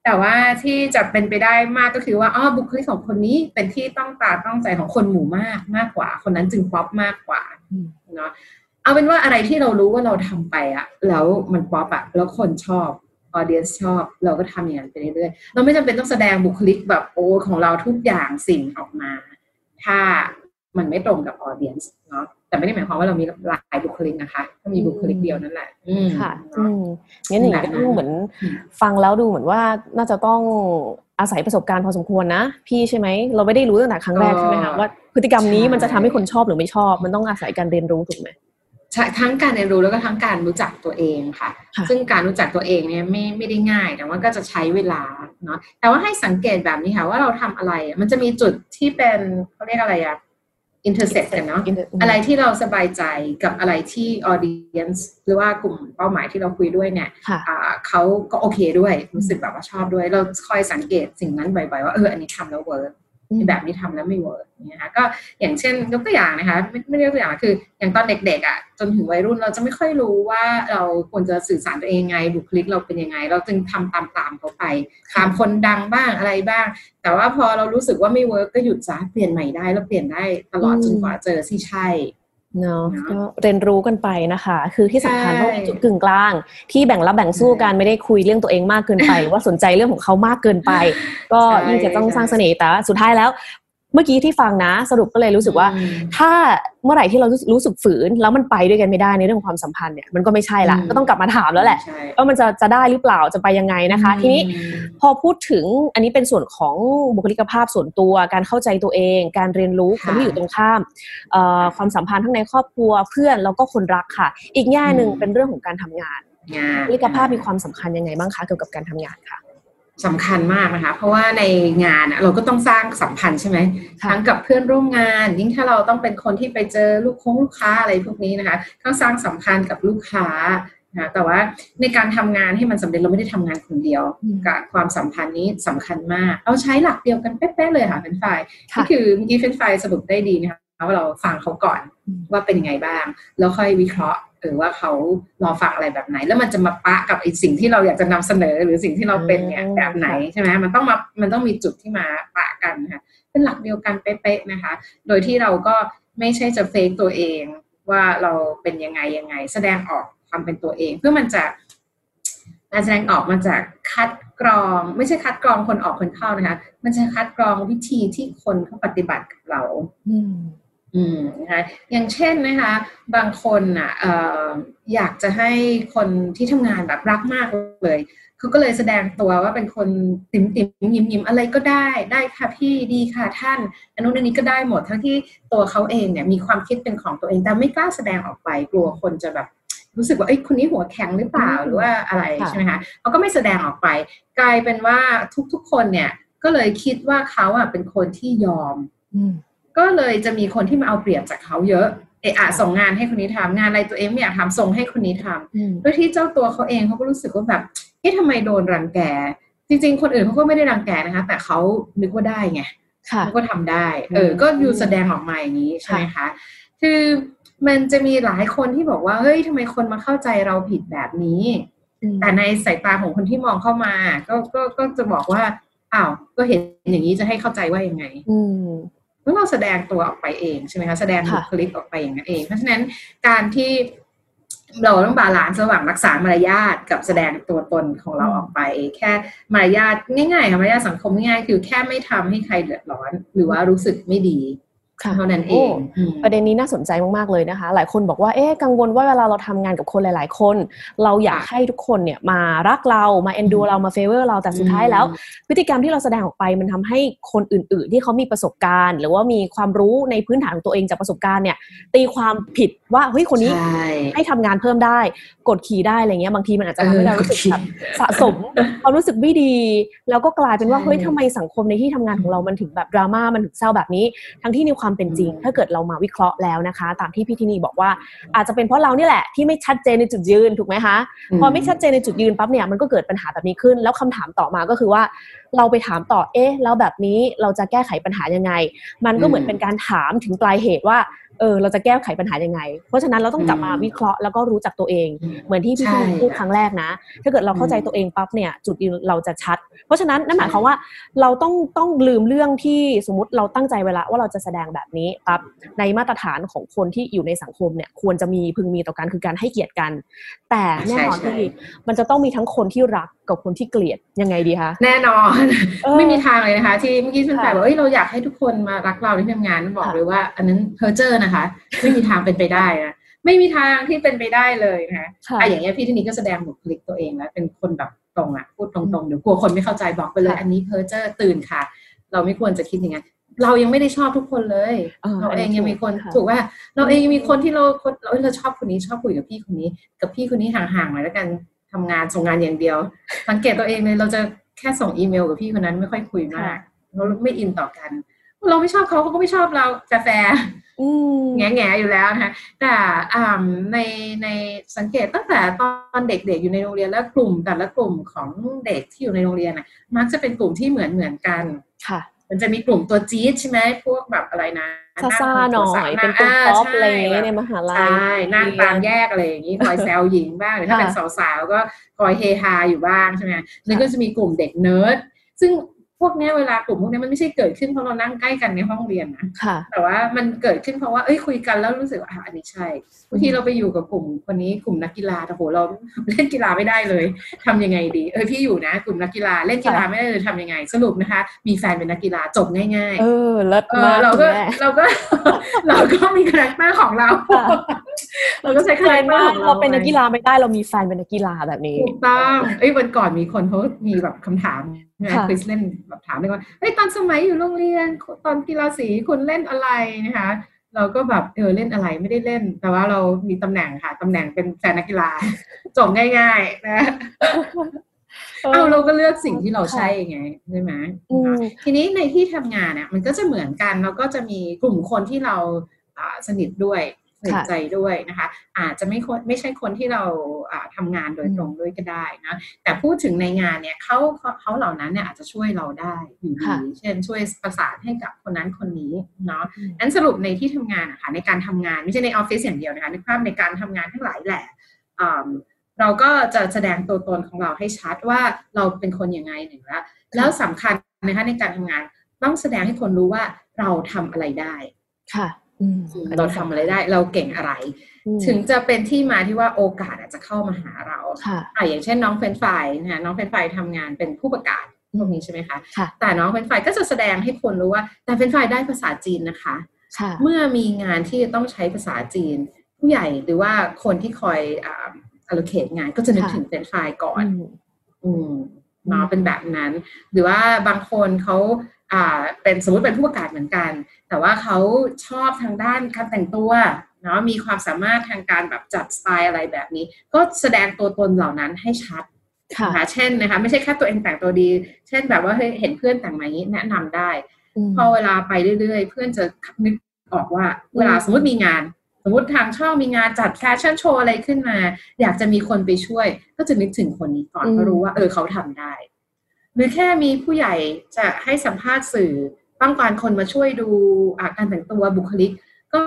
แต่ว่าที่จะเป็นไปได้มากก็คือว่าอ๋อบุคลิกของคนนี้เป็นที่ต้องตาต้องใจของคนหมู่มากมากกว่า คนนั้นจึงป๊อปมากกว่าอืมเนาะเอาเป็นว่าอะไรที่เรารู้ว่าเราทำไปอะแล้วมันป๊อปอะแล้วคนชอบ ออเดียนชอบ เราก็ทำอย่างนั้นไปเรื่อยๆเราไม่จำเป็นต้องแสดงบุคลิกแบบโอ้ของเราทุกอย่างสิ่งออกมา ถ้ามันไม่ตรงกับออเดียนเนาะแต่ไม่ได้หมายความว่าเรามีหลายบุคลิกนะคะก็มีบุคลิกเดียวนั่นแหละอืมค่ะเนาะอืมงั้นอย่างนี้ก็ต้องเหมือนอืมฟังแล้วดูเหมือนว่าน่าจะต้องอาศัยประสบการณ์พอสมควรนะ พี่ใช่ไหมเราไม่ได้รู้ตั้งแต่ครั้งแรกใช่ไหมคะว่าพฤติกรรมนี้มันจะทำให้คนชอบหรือไม่ชอบ มันต้องอาศัยการเรียนรู้ถูกไหมใช่ ทั้งการเรียนรู้แล้วก็ทั้งการรู้จักตัวเองค่ะค่ะ ซึ่งการรู้จักตัวเองเนี่ยไม่ไม่ได้ง่าย แต่ว่าก็จะใช้เวลาเนาะแต่ว่าให้สังเกตแบบนี้ค่ะ ว่าเราทำอะไรอะมันจะมีจุดที่เป็นเขาเรียกอะไรอะ intersect กันเนาะอะไรที่เราสบายใจกับอะไรที่ audience หรือว่ากลุ่มเป้าหมายที่เราคุยด้วยเนี่ยค่ะอ่าเขาก็โอเคด้วยรู้สึกแบบว่าชอบด้วย เราคอยสังเกตสิ่งนั้นบ่อยๆว่าเอออันนี้ทำแล้ว work อืม แบบนี้ทำแล้วไม่ work เนี่ยนะคะก็อย่างเช่นยกตัวอย่างนะคะ ไม่ไม่ยกตัวอย่างคือ อย่างตอนเด็กๆอะจนถึงวัยรุ่นเราจะไม่ค่อยรู้ว่าเราควรจะสื่อสารตัวเองยังไงบุคลิกเราเป็นยังไง เราจึงทำตามๆเขาไปตามคนดังบ้างอะไรบ้าง แต่ว่าพอเรารู้สึกว่าไม่ work ก็หยุดซะเปลี่ยนใหม่ได้แล้วเปลี่ยนได้ตลอดจนกว่าเจอที่ใช่ เนาะเนอะก็เรียนรู้กันไปนะคะ คือที่สำคัญใช่ต้องมีจุดกึ่งกลาง ที่แบ่งรับแบ่งสู้กันไม่ได้คุยเรื่องตัวเองมากเกินไปหรือว่าสนใจเรื่องของเขามากเกินไป ก็ยิ่งจะต้องสร้างเสน่ห์แต่ว่าสุดท้ายแล้ว เมื่อกี้ที่ฟังนะ สรุปก็เลยรู้สึกว่าอืมถ้าเมื่อไหร่ที่เรารู้รู้สึกฝืน แล้วมันไปด้วยกันไม่ได้ในเรื่องของความสัมพันธ์เนี่ยมันก็ไม่ใช่ละอืมก็ต้องกลับมาถามแล้วแหละใช่ว่ามันจะจะได้หรือเปล่าจะไปยังไงนะคะ ทีนี้อืมพอพูดถึงอันนี้เป็นส่วนของบุคลิกภาพส่วนตัว การเข้าใจตัวเอง การเรียนรู้คนที่อยู่ตรงข้ามเอ่อความสัมพันธ์ทั้งในครอบครัวเพื่อนแล้วก็คนรักค่ะ อีกแง่หนึ่งอืมเป็นเรื่องของการทำงานงานบุคลิกภาพมีความสำคัญยังไงบ้างคะเกี่ยวกับการทำงานค่ะ สำคัญมากนะคะ เพราะว่าในงานอะเราก็ต้องสร้างสัมพันธ์ใช่ไหมค่ะทั้งกับเพื่อนร่วมงาน ยิ่งถ้าเราต้องเป็นคนที่ไปเจอลูกค้งลูกค้าอะไรพวกนี้นะคะต้องสร้างสัมพันธ์กับลูกค้านะแต่ว่าในการทำงานให้มันสำเร็จเราไม่ได้ทำงานคนเดียวอืมกับความสัมพันธ์นี้สำคัญมาก เราใช้หลักเดียวกันเป๊ะๆเลยค่ะเป็นฝ่ายค่ะก็คือเมื่อกี้เฟรนช์ไฟล์สรุปได้ดีนะคะว่าเราฟังเขาก่อนอืมว่าเป็นยังไงบ้าง แล้วค่อยวิเคราะห์ หรือว่าเขารอฟังอะไรแบบไหน แล้วมันจะมาปะกับไอ้สิ่งที่เราอยากจะนำเสนอหรือสิ่งที่เราเป็นเนี่ยอืมแบบไหนใช่ไหมมันต้องมามันต้องมีจุดที่มาปะกันนะคะเป็นหลักเดียวกันเป๊ะๆนะคะ โดยที่เราก็ไม่ใช่จะเฟกตัวเองว่าเราเป็นยังไงยังไง แสดงออกความเป็นตัวเอง เพื่อมันจะการแสดงออกมาจากคัดกรอง ไม่ใช่คัดกรองคนออกคนเข้านะคะ มันจะคัดกรองวิธีที่คนเขาปฏิบัติกับเรา อืมอืมนะคะอย่างเช่นนะคะ บางคนอะเอ่ออยากจะให้คนที่ทำงานแบบรักมากเลยเขาก็เลยแสดงตัวว่าเป็นคนติ่มติมยิ้มยิ้มอะไรก็ได้ได้ค่ะพี่ดีค่ะท่านอันนู้นอันนี้ก็ได้หมดทั้งที่ตัวเขาเองเนี่ยมีความคิดเป็นของตัวเองแต่ไม่กล้าแสดงออกไปกลัวคนจะแบบรู้สึกว่าเอ้ยคนนี้หัวแข็งหรือเปล่าอืมหรือว่าอะไรค่ะใช่ไหมคะเขาก็ไม่แสดงออกไป กลายเป็นว่าทุกๆคนเนี่ยก็เลยคิดว่าเขาอะเป็นคนที่ยอมอืม ก็เลยจะมีคนที่มาเอาเปรียบจากเขาเยอะเอะอะส่งงานให้คนนี้ทำงานอะไรตัวเองไม่อยากทำส่งให้คนนี้ทำอืมโดยที่เจ้าตัวเขาเองเขาก็รู้สึกว่าแบบเอ๊ะทำไมโดนรังแก จริง ๆ คนอื่นเขาก็ไม่ได้รังแกนะคะ แต่เขานึกว่าได้ไงค่ะเขาก็ทำได้ เอออืมก็อยู่แสดงออกมาอย่างนี้ใช่ไหมคะคือมันจะมีหลายคนที่บอกว่าเฮ้ยทำไมคนมาเข้าใจเราผิดแบบนี้อืมแต่ในสายตาของคนที่มองเข้ามา ก็ก็ก็จะบอกว่าอ้าวก็เห็นอย่างนี้จะให้เข้าใจว่ายังไงอืม เมื่อเราแสดงตัวออกไปเองใช่ไหมคะแสดงค่ะบุคลิกออกไปอย่างนั้นเอง เพราะฉะนั้นการที่เราต้อง balance ระหว่างรักษามารยาทกับแสดงตัวตนของเราออกไป แค่มารยาทง่ายๆค่ะมารยาทสังคมง่ายๆคือแค่ไม่ทำให้ใครเดือดร้อน หรือว่ารู้สึกไม่ดีค่ะ เท่านั้นเองอืมประเด็นนี้น่าสนใจมากๆเลยนะคะ หลายคนบอกว่าเอ๊ะกังวลว่าเวลาเราทำงานกับคนหลาย ๆ คน เราอยากค่ะให้ทุกคนเนี่ยมารักเรามาเอ็นดูอืมเรามาเฟเวอร์เราแต่สุดท้ายแล้ว พฤติกรรมที่เราแสดงออกไปมันทำให้คนอื่น ๆ ที่เขามีประสบการณ์ หรือว่ามีความรู้ในพื้นฐานของตัวเองจากประสบการณ์เนี่ยตีความผิดว่าเฮ้ยคนนี้ใช่ให้ทำงานเพิ่มได้ กดขี่ได้อะไรเงี้ยบางทีมันอาจจะทำให้เออเรารู้สึกกดขี่แบบสะสมความรู้สึกไม่ดี แล้วก็กลายเป็นว่าใช่เฮ้ยทำไมสังคมในที่ทำงานของเรามันถึงแบบดราม่ามันถึงเศร้าแบบนี้ ทั้งที่ในความเป็นจริงอืมถ้าเกิดเรามาวิเคราะห์แล้วนะคะ ตามที่พี่ทินีบอกว่า อาจจะเป็นเพราะเรานี่แหละที่ไม่ชัดเจนในจุดยืนถูกไหมคะพอไม่ชัดเจนในจุดยืนปั๊บเนี่ยมันก็เกิดปัญหาแบบนี้ขึ้น แล้วคำถามต่อมาก็คือว่า เราไปถามต่อเอ๊ะแล้วแบบนี้เราจะแก้ไขปัญหายังไง มันก็เหมือนเป็นการถามถึงปลายเหตุว่า เออเราจะแก้ไขปัญหายังไง เพราะฉะนั้นเราต้องกลับมาวิเคราะห์แล้วก็รู้จักตัวเองอืมเหมือนที่พี่ใช่พี่พูดครั้งแรกนะ ถ้าเกิดเราเข้าใจอืมตัวเองปั๊บเนี่ยจุดยืนเราจะชัด เพราะฉะนั้นนั่นหมายความว่าเราต้องต้องลืมเรื่องที่สมมติเราตั้งใจไว้ละว่าเราจะแสดงแบบนี้ปั๊บในมาตรฐานของคนที่อยู่ในสังคมเนี่ยควรจะมีพึงมีต่อกันคือการให้เกียรติกันแต่แน่นอนใช่ที่มันจะต้องมีทั้งคนที่รักกับคนที่เกลียดยังไงดีคะแน่นอนเออไม่มีทางเลยนะคะ ที่เมื่อกี้เป็นค่ะฝ่ายบอกเอ้ยเราอยากให้ทุกคนมารักเราที่ทำงานบอกค่ะเลยว่า อันนั้นเพอร์เจอร์นะคะ ไม่มีทางเป็นไปได้นะไม่มีทางที่เป็นไปได้เลยนะคะค่ะอะอย่างเงี้ยพี่ทีนี้ก็แสดงบุคลิกตัวเองแล้วเป็นคนแบบตรงอะพูดตรงๆเดี๋ยวกลัวคนไม่เข้าใจบอกไปเลยค่ะอันนี้เพอร์เจอร์ตื่นค่ะ เราไม่ควรจะคิดอย่างนั้น เรายังไม่ได้ชอบทุกคนเลยเออเราเองอันนี้ยังมีคนถูกค่ะถูกว่า เราเองยังมีคนที่เราคนเราเอ้ยเราชอบคนนี้ชอบคุยกับพี่คนนี้ กับพี่คนนี้ห่างๆหน่อยแล้วกันทำงานส่งงานอย่างเดียว สังเกตตัวเองเลยเราจะแค่ส่งอีเมลกับพี่คนนั้นไม่ค่อยคุยมากเราไม่อินต่อกัน เราไม่ชอบเขาเขาก็ไม่ชอบเราแฟร์อืมๆแหงๆอยู่แล้วนะคะแต่อ่าในในสังเกตตั้งแต่ตอนเด็กๆอยู่ในโรงเรียนแล้วกลุ่มแต่ละกลุ่มของเด็กที่อยู่ในโรงเรียนน่ะมักจะเป็นกลุ่มที่เหมือนเหมือนกันค่ะ มันจะมีกลุ่มตัวจี๊ดใช่ไหมพวกแบบอะไรนะซ่าซ่าๆหน่อยเป็นตัวตัว top ใช่อะไรอย่างเงี้ยในมหาลัยใช่นั่งตามแยกอะไรอย่างนี้คอยแซวหญิงบ้างหรือถ้าค่ะเป็นสาวๆก็คอยเฮฮาอยู่บ้างใช่ไหมแล้วก็จะมีกลุ่มเด็กเนิร์ดซึ่ง พวกเนี้ยเวลากลุ่มพวกเนี้ยมันไม่ใช่เกิดขึ้นเพราะเรานั่งใกล้กันในห้องเรียนนะค่ะแต่ว่ามันเกิดขึ้นเพราะว่าเอ้ยคุยกันแล้วรู้สึกว่าอะอันนี้ใช่บางทีเราไปอยู่กับกลุ่มคนนี้กลุ่มนักกีฬาแต่โหเราเล่นกีฬาไม่ได้เลยทำยังไงดี เออพี่อยู่นะ กลุ่มนักกีฬาเล่นกีฬาค่ะไม่ได้เลยทำยังไง สรุปนะคะ มีแฟนเป็นนักกีฬาจบง่ายเออเลิศๆเอมาอกเราก็คุณแม่เราก็เราก็มี character ของเราค่ะ เราก็ใช้ character ของเราเราเป็นนักกีฬาไม่ได้เรามีแฟนเป็นนักกีฬาแบบนี้ถูกต้องเอ้ยวันก่อนมีคนเขามีแบบคำถามนะค่ะคริสเล่นแบบถามเลยว่าเฮ้ยตอนสมัยอยู่โรงเรียนตอนกีฬาสีคุณเล่นอะไรนะคะ เราก็แบบเออเล่นอะไรไม่ได้เล่น แต่ว่าเรามีตำแหน่งค่ะตำแหน่งเป็นแฟนนักกีฬาจบง่ายๆนะเอาเราก็เลือกสิ่งที่เราใช่ไงใช่ไหมอืมทีนี้ในที่ทำงานเนี่ยมันก็จะเหมือนกันเราก็จะมีกลุ่มคนที่เราอ่าสนิทด้วย สนิทใจด้วยนะคะ อาจจะไม่คนไม่ใช่คนที่เราอ่าทำงานโดยตรงด้วยก็ได้นะแต่พูดถึงในงานเนี่ยเขาเขาเขาเหล่านั้นเนี่ยอาจจะช่วยเราได้อยู่ดีค่ะเช่นช่วยประสานให้กับคนนั้นคนนี้เนาะอืมนั้นสรุปในที่ทำงานนะคะในการทำงานไม่ใช่ในออฟฟิศอย่างเดียวนะคะในภาพในการทำงานทั้งหลายแหละอ่าเราก็จะแสดงตัวตนของเราให้ชัดว่าเราเป็นคนยังไงหนึ่งแล้วแล้วสำคัญนะคะในการทำงานต้องแสดงให้คนรู้ว่าเราทำอะไรได้ค่ะอืม เราทำอะไรได้ เราเก่งอะไรอืมถึงจะเป็นที่มาที่ว่าโอกาสอาจจะเข้ามาหาเราค่ะอะอย่างเช่นน้องเฟรนช์ฟรายนะน้องเฟรนช์ฟรายทำงานเป็นผู้ประกาศพวกนี้ใช่ไหมคะค่ะแต่น้องเฟรนช์ฟรายก็จะแสดงให้คนรู้ว่า แต่เฟรนช์ฟรายได้ภาษาจีนนะคะค่ะเมื่อมีงานที่จะต้องใช้ภาษาจีน ผู้ใหญ่หรือว่าคนที่คอยอ่า allocate งานก็จะนึกค่ะถึงเฟรนช์ฟรายก่อนอืมอืมเนาะเป็นแบบนั้น หรือว่าบางคนเขาอ่าเป็นสมมติเป็นผู้ประกาศเหมือนกัน แต่ว่าเขาชอบทางด้านการแต่งตัวเนาะมีความสามารถทางการแบบจัดสไตล์อะไรแบบนี้ ก็แสดงตัวตนเหล่านั้นให้ชัดค่ะนะคะเช่นนะคะ ไม่ใช่แค่ตัวเองแต่งตัวดี เช่นแบบว่าเฮ้ยเห็นเพื่อนแต่งมาอย่างนี้แนะนำได้มพอเวลาไปเรื่อยๆ เพื่อนจะนึกออกว่า เวลาสมมติมีงาน สมมติทางช่องมีงานจัดแฟชั่นโชว์อะไรขึ้นมา อยากจะมีคนไปช่วย ก็จะนึกถึงคนนี้ก่อนอืมเพราะรู้ว่า เออเขาทำได้ หรือแค่มีผู้ใหญ่จะให้สัมภาษณ์สื่อ ต้องการคนมาช่วยดูอาการแต่งตัวบุคลิก ก็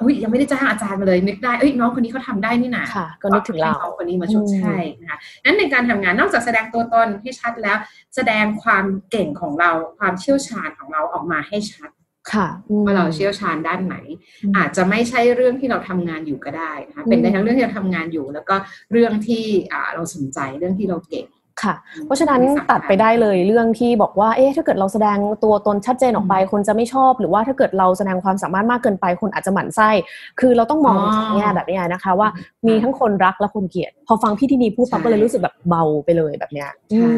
อุ้ยยังไม่ได้จ้างอาจารย์มาเลยนึกได้เอ้ยน้องคนนี้เขาทำได้นี่นาค่ะ ก็นึกถึงเราให้คนนี้มาช่วยอืมใช่นะคะนั้นในการทำงานนอกจากแสดงตัวตนให้ชัดแล้ว แสดงความเก่งของเราความเชี่ยวชาญของเราออกมาให้ชัดค่ะอืมว่าเราเชี่ยวชาญด้านไหนอืมอาจจะไม่ใช่เรื่องที่เราทำงานอยู่ก็ได้นะคะเป็นได้ทั้งเรื่องที่เราทำงานอยู่ แล้วก็เรื่องที่อ่าเราสนใจเรื่องที่เราเก่ง ค่ะ เพราะฉะนั้นสำคัญตัดไปได้เลยเรื่องที่บอกว่า เอ๊ะ ถ้าเกิดเราแสดงตัวตนชัดเจนออกไป คนจะไม่ชอบ หรือว่าถ้าเกิดเราแสดงความสามารถมากเกินไป คนอาจจะหมั่นไส้ คือเราต้องมองอ๋อสองแง่แบบนี้นะคะ ว่ามีทั้งคนรักและคนเกลียด พอฟังพี่ที่นีพูดปั๊บใช่ก็เลยรู้สึกแบบเบาไปเลยแบบเนี้ยใช่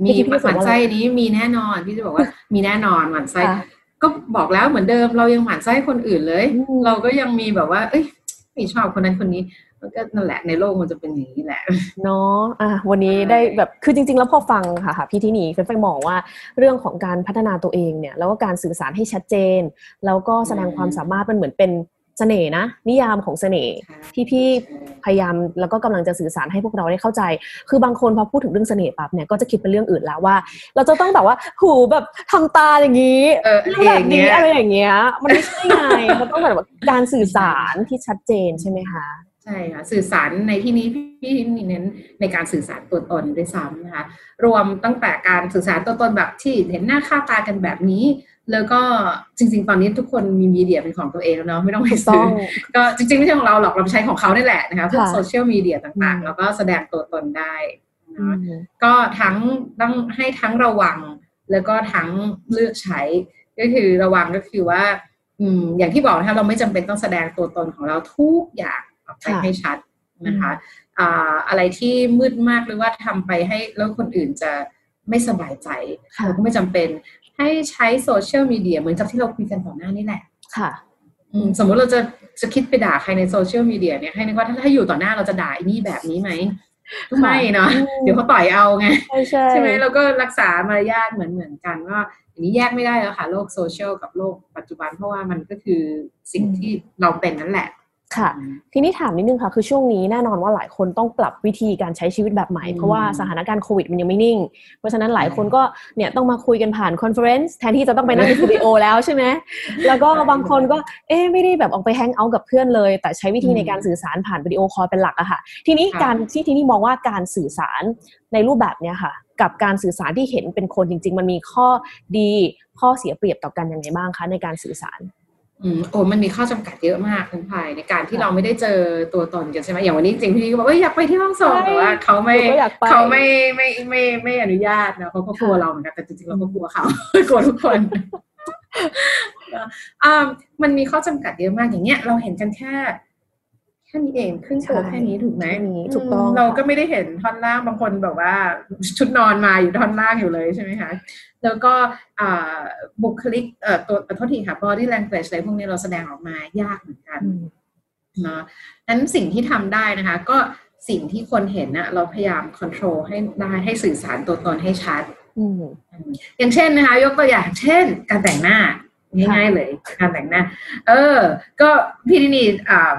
อืมีพี่หรู้สึกมันว่าไส้นี้มีแน่นอน พี่จะบอกว่ามีแน่นอนหมันไส้ค่ะก็บอกแล้วเหมือนเดิม เรายังหมั่นไส้คนอื่นเลยอืมเราก็ยังมีแบบว่า เอ้ยไม่ชอบคนนั้นคนนี้ มันก็นั่นแหละในโลกมันจะเป็นอย่างนี้แหละเนาะอะวันนี้ใช่ได้แบบคือจริง ๆ แล้วพอฟังค่ะค่ะพี่ที่นี่เฟนมองว่าเรื่องของการพัฒนาตัวเองเนี่ยแล้วก็การสื่อสารให้ชัดเจน แล้วก็แสดงความสามารถมันเหมือนเป็นเสน่ห์นะนิยามของเสน่ห์ที่พี่พยายามแล้วก็กำลังจะสื่อสารให้พวกเราได้เข้าใจ คือบางคนพอพูดถึงเรื่องเสน่ห์ปั๊บเนี่ยก็จะคิดเป็นเรื่องอื่นแล้วว่า เราจะต้องแบบว่าหูแบบทำตาอย่างนี้เออแล้วแบบนี้อะไรอะไรอย่างเงี้ยอย่างเงี้ยมันไม่ใช่ไงมันต้องแบบว่าการสื่อสารที่ชัดเจนใช่ไหมคะ ใช่ค่ะสื่อสารในที่นี้พี่เน้นในการสื่อสารตัวตนด้วยซ้ำนะคะรวมตั้งแต่การสื่อสารตัวตนแบบที่เห็นหน้าค่าตากันแบบนี้ แล้วก็จริง ๆ ตอนนี้ทุกคนมีมีเดียเป็นของตัวเองแล้วเนาะไม่ต้องไปถูกต้ซื้อองก็จริง ๆ ไม่ใช่ของเราหรอกเราใช้ของเขานี่แหละนะคะพวกค่ะโซเชียลมีเดียต่างอืมๆแล้วก็แสดงตัวตนได้อืเนาะมก็ทั้งต้องให้ทั้งระวัง แล้วก็ทั้งเลือกใช้ก็คือระวังก็คือว่าอืมอย่างที่บอกนะคะเราไม่จำเป็นต้องแสดงตัวตนของเราทุกอย่าง ออกไปค่ะให้ชัดนะคะอ่าอะไรที่มืดมากหรือว่าทำไปให้แล้วคนอื่นจะไม่สบายใจค่ะเราก็ไม่จำเป็นให้ใช้โซเชียลมีเดียเหมือนกับที่เราคุยกันต่อหน้านี่แหละ ค่ะอืมสมมติเราจะจะคิดไปด่าใครในโซเชียลมีเดียเนี่ยให้นึกว่าถ้าถ้าอยู่ต่อหน้าเราจะด่าไอ้นี่แบบนี้ไหมก็ไม่เนาะอืมเดี๋ยวเขาต่อยเอาไงใช่ใช่ใช่ไหมเราก็รักษามารยาทเหมือนเหมือนกันว่าอย่างนี้แยกไม่ได้แล้วค่ะ โลกโซเชียลกับโลกปัจจุบันเพราะว่ามันก็คือสิ่งที่เราเป็นนั่นแหละ ค่ะ ทีนี้ถามนิดนึงค่ะ คือช่วงนี้แน่นอนว่าหลายคนต้องปรับวิธีการใช้ชีวิตแบบใหม่อืมเพราะว่าสถานการณ์โควิดมันยังไม่นิ่ง เพราะฉะนั้นหลายคนก็เนี่ยต้องมาคุยกันผ่าน conference แทนที่จะต้องไปนั่งในสตูดิโอแล้วใช่ไหมแล้วก็บางคนก็เอ๊ะไม่ได้แบบออกไป hang out กับเพื่อนเลย แต่ใช้วิธีในการสื่อสารผ่าน video call เป็นหลักอะค่ะ ทีนี้ค่ะการที่ทีนี้มองว่าการสื่อสารในรูปแบบเนี้ยค่ะ กับการสื่อสารที่เห็นเป็นคนจริง ๆ มันมีข้อดีข้อเสียเปรียบต่อกันยังไงบ้างคะในการสื่อสาร อืมโอ้มันมีข้อจำกัดเยอะมากคุณพายในการที่เราไม่ได้เจอตัวตนกันใช่ไหมอย่างวันนี้จริงๆพี่ก็บอกว่าอยากไปที่ห้องส่งใช่แต่ว่าเขาไม่หนูก็อยากไปเขาไม่ไม่ไม่ไม่ไม่อนุญาตนะเขาก็กลัวเราเหมือนกันแต่จริงๆเราก็กลัวเขากลัวทุกคนอ่ามันมีข้อจำกัดเยอะมากอย่างเงี้ย เราเห็นกันแค่แค่นี้เองครึ่งตัวใช่แค่นี้ถูกไหมแค่นี้ถูกต้องมเราก็ไม่ได้เห็นท่อนล่างบางคนแบบว่าชุดนอนมาอยู่ท่อนล่างอยู่เลยใช่ไหมคะแล้วก็อ่าบุคลิกเอ่อตัวโทษทีค่ะ body language อะไรพวกนี้เราแสดงออกมายากเหมือนกันอืมเนาะนั้นสิ่งที่ทำได้นะคะ ก็สิ่งที่คนเห็นนะเราพยายาม control ให้ได้ให้สื่อสารตัวตนให้ชัดอืมอืมอย่างเช่นนะคะ ยกตัวอย่างเช่น การแต่งหน้าง่ายๆเลย การแต่งหน้า เออ ก็พี่ดินีอ่า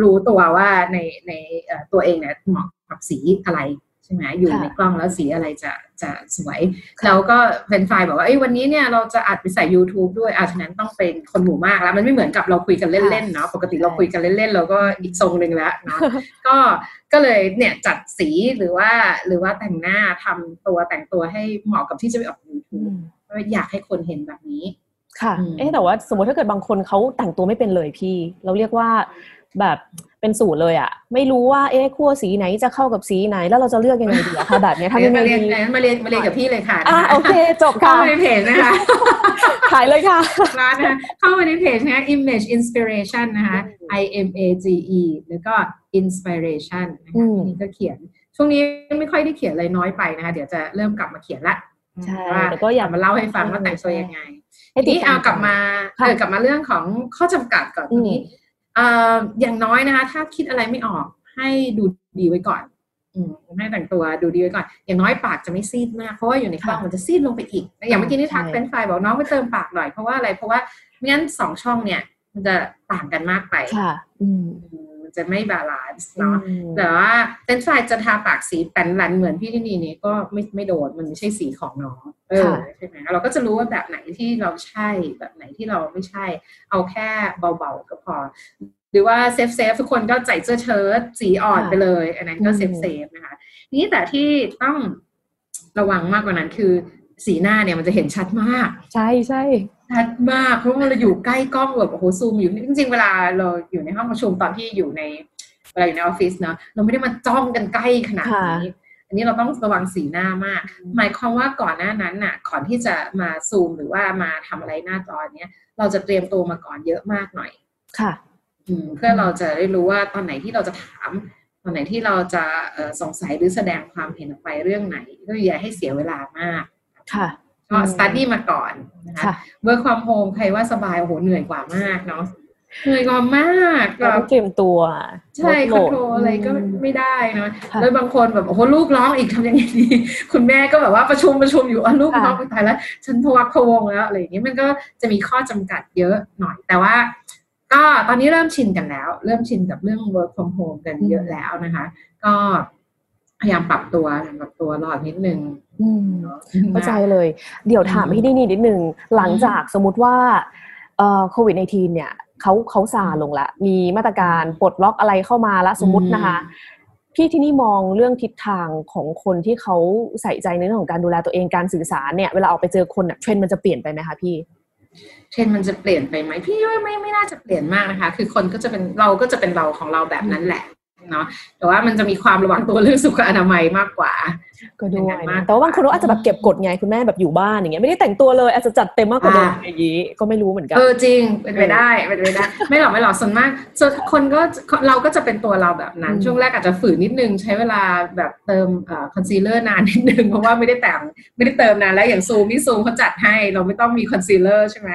รู้ตัวว่าในในเอ่อตัวเองเนี่ยเหมาะกับสีอะไรใช่ไหมอยู่ค่ะในกล้องแล้วสีอะไรจะจะสวยค่ะแล้วก็แฟนไฟล์บอกว่าเอ้ยวันนี้เนี่ยเราจะอัดไปใส่ YouTube ด้วยอาฉะนั้นต้องเป็นคนหมู่มากแล้ว มันไม่เหมือนกับเราคุยกันเล่นๆเนาะปกติเราคุยกันเล่นๆเราก็อีกทรงหนึ่งแล้วเนาะก็ก็เลยเนี่ยจัดสีหรือว่าหรือว่าแต่งหน้าทำตัวแต่งตัวให้เหมาะกับที่จะไปออกอื YouTube มเพราะอยากให้คนเห็นแบบนี้ค่ะอืมเอ๊ะแต่ว่าสมมติถ้าเกิดบางคนเขาแต่งตัวไม่เป็นเลยพี่ เราเรียกว่า แบบเป็นสูตรเลยอะไม่รู้ว่าเอ๊ะขั้วสีไหนจะเข้ากับสีไหน แล้วเราจะเลือกยังไงดีอะคะแบบเนี้ยทำยังไงมาเรียนดีมาเรียนมาเรียนกับพี่เลยค่ะอะนะคะโอเค จบเข้าค่ะมาในเพจนะคะขายเลยค่ะร้านนะคะเข้ามาในเพจนะคะ image inspiration นะคะ i m a g e แล้วก็ inspiration นะอืคะมทีนี้ก็เขียน ช่วงนี้ไม่ค่อยได้เขียนเลยน้อยไปนะคะ เดี๋ยวจะเริ่มกลับมาเขียนละใช่ว่าแต่ก็อยากมาเล่าให้ฟังว่าแต่งตัวยังไงให้ทีติดนี้ตาเอามกลับมาค่ะเออกลับมาเรื่องของข้อจำกัดก่อนอืทีมนี้เอ่ออย่างน้อยนะคะ ถ้าคิดอะไรไม่ออก ให้ดูดีไว้ก่อนอืมให้แต่งตัวดูดีไว้ก่อน อย่างน้อยปากจะไม่ซีดมาก เพราะว่าอยู่ในกล้องมันจะซีดลงไปอีก อย่างเมื่อกี้นี่ทักใช่เฟรนช์ฟรายบอกน้องไปเติมปากหน่อย เพราะว่าอะไร เพราะว่าไม่งั้นสองช่องเนี่ย มันจะต่างกันมากไป ค่ะ อืมอืมมัน จะไม่ balance เนาะอืมแต่ว่าเฟรนช์ฟรายจะทาปากสีแปนหลันเหมือนพี่ที่นี่นี่ก็ไม่ไม่โดนมันไม่ใช่สีของน้องเออค่ะใช่ไหมเราก็จะรู้ว่าแบบไหนที่เราใช่แบบไหนที่เราไม่ใช่ เอาแค่เบาๆก็พอ หรือว่า safe safe ทุกคนก็ใส่เสื้อเชิ้ตสีอ่อนไปเลย อันนั้นก็ safe safe นะคะทีนี้แต่ที่ต้องระวังมากกว่านั้นคือ สีหน้าเนี่ยมันจะเห็นชัดมาก ใช่ใช่ชัดมากเพราะว่าเราอยู่ใกล้กล้องแบบโอ้โหซูมอยู่จริง ๆ เวลาเราอยู่ในห้องประชุมตอนที่อยู่ในเวลาอยู่ในออฟฟิศเนาะเราไม่ได้มาจ้องกันใกล้ขนาดนี้อันนี้เราต้องระวังสีหน้ามาก หมายความว่าก่อนหน้านั้นน่ะก่อนที่จะมาซูมหรือว่ามาทำอะไรหน้าจอเนี้ยเราจะเตรียมตัวมาก่อนเยอะมากหน่อยค่ะ อืมเพื่อเราจะได้รู้ว่าตอนไหนที่เราจะถาม ตอนไหนที่เราจะเอ่อสงสัยหรือแสดงความเห็นออกไปเรื่องไหนก็อย่าให้เสียเวลามาก ค่ะก็อืม study มาก่อนนะคะค่ะ work from home ใครว่าสบายโอ้โหเหนื่อยกว่ามากเนาะเหนื่อยกว่ามากแบเราต้บองเตรียมตัวใช่คลอนดโทรลอะไรก็อืมไม่ได้เนาะค่ะแล้วบางคนแบบโอ้โหลูกร้องอีกทำยังไงดี คุณแม่ก็แบบว่าประชุมประชุมอยู่อะลูกค่ะร้องไปตายแล้ว ฉันพะวักพะวงแล้วอะไรอย่างนี้มันก็จะมีข้อจำกัดเยอะหน่อย แต่ว่า ก็ตอนนี้เริ่มชินกันแล้ว เริ่มชินกับเรื่อง work from home กันเยอะแล้วนะคะ ก็ พยายามปรับตัวปรับตัวรอดนิดนึงอืมเนาะเข้าใจเลย เดี๋ยวถามอืมพี่นี่นี่นิดนึง หลังจากสมมติว่าเอ่อโควิด -19 เนี่ยเขาเขาซาลงละมีมาตรการปลดล็อกอะไรเข้ามาละสมมตินะคะ พี่ที่นี่มองเรื่องทิศทางของคนที่เขาใส่ใจในเรื่องของการดูแลตัวเองการสื่อสารเนี่ยเวลาออกไปเจอคนเนี่ยเทรนด์มันจะเปลี่ยนไปไหมคะพี่เทรนด์มันจะเปลี่ยนไปไหมพี่ว่าไม่ไม่น่าจะเปลี่ยนมากนะคะ คือคนก็จะเป็นเราก็จะเป็นเราของเราแบบนั้นแหละ เนาะแต่ว่ามันจะมีความระวังตัวเรื่องสุขอนามัยมากกว่า ก็ด้วยอย่างนั้นมากแต่ว่าบางคนก็อาจจะแบบเก็บกดไงคุณแม่แบบอยู่บ้านอย่างเงี้ยไม่ได้แต่งตัวเลยอาจจะจัดเต็มมากกว่าเดิมอ่าอย่างนี้ก็ไม่รู้เหมือนกันเออจริงเป็นไปได้เป็นไปได้ ไม่หรอกไม่หรอกส่วนมากส่วนคนก็เราก็จะเป็นตัวเราแบบนั้นอืมช่วงแรกอาจจะฝืนนิดนึงใช้เวลาแบบเติมเอ่อคอนซีลเลอร์นานนิดนึงเพราะว่าไม่ได้แต่งไม่ได้เติมนานแล้วอย่างซูมนี่ซูมเขาจัดให้เราไม่ต้องมีคอนซีลเลอร์ใช่ไหม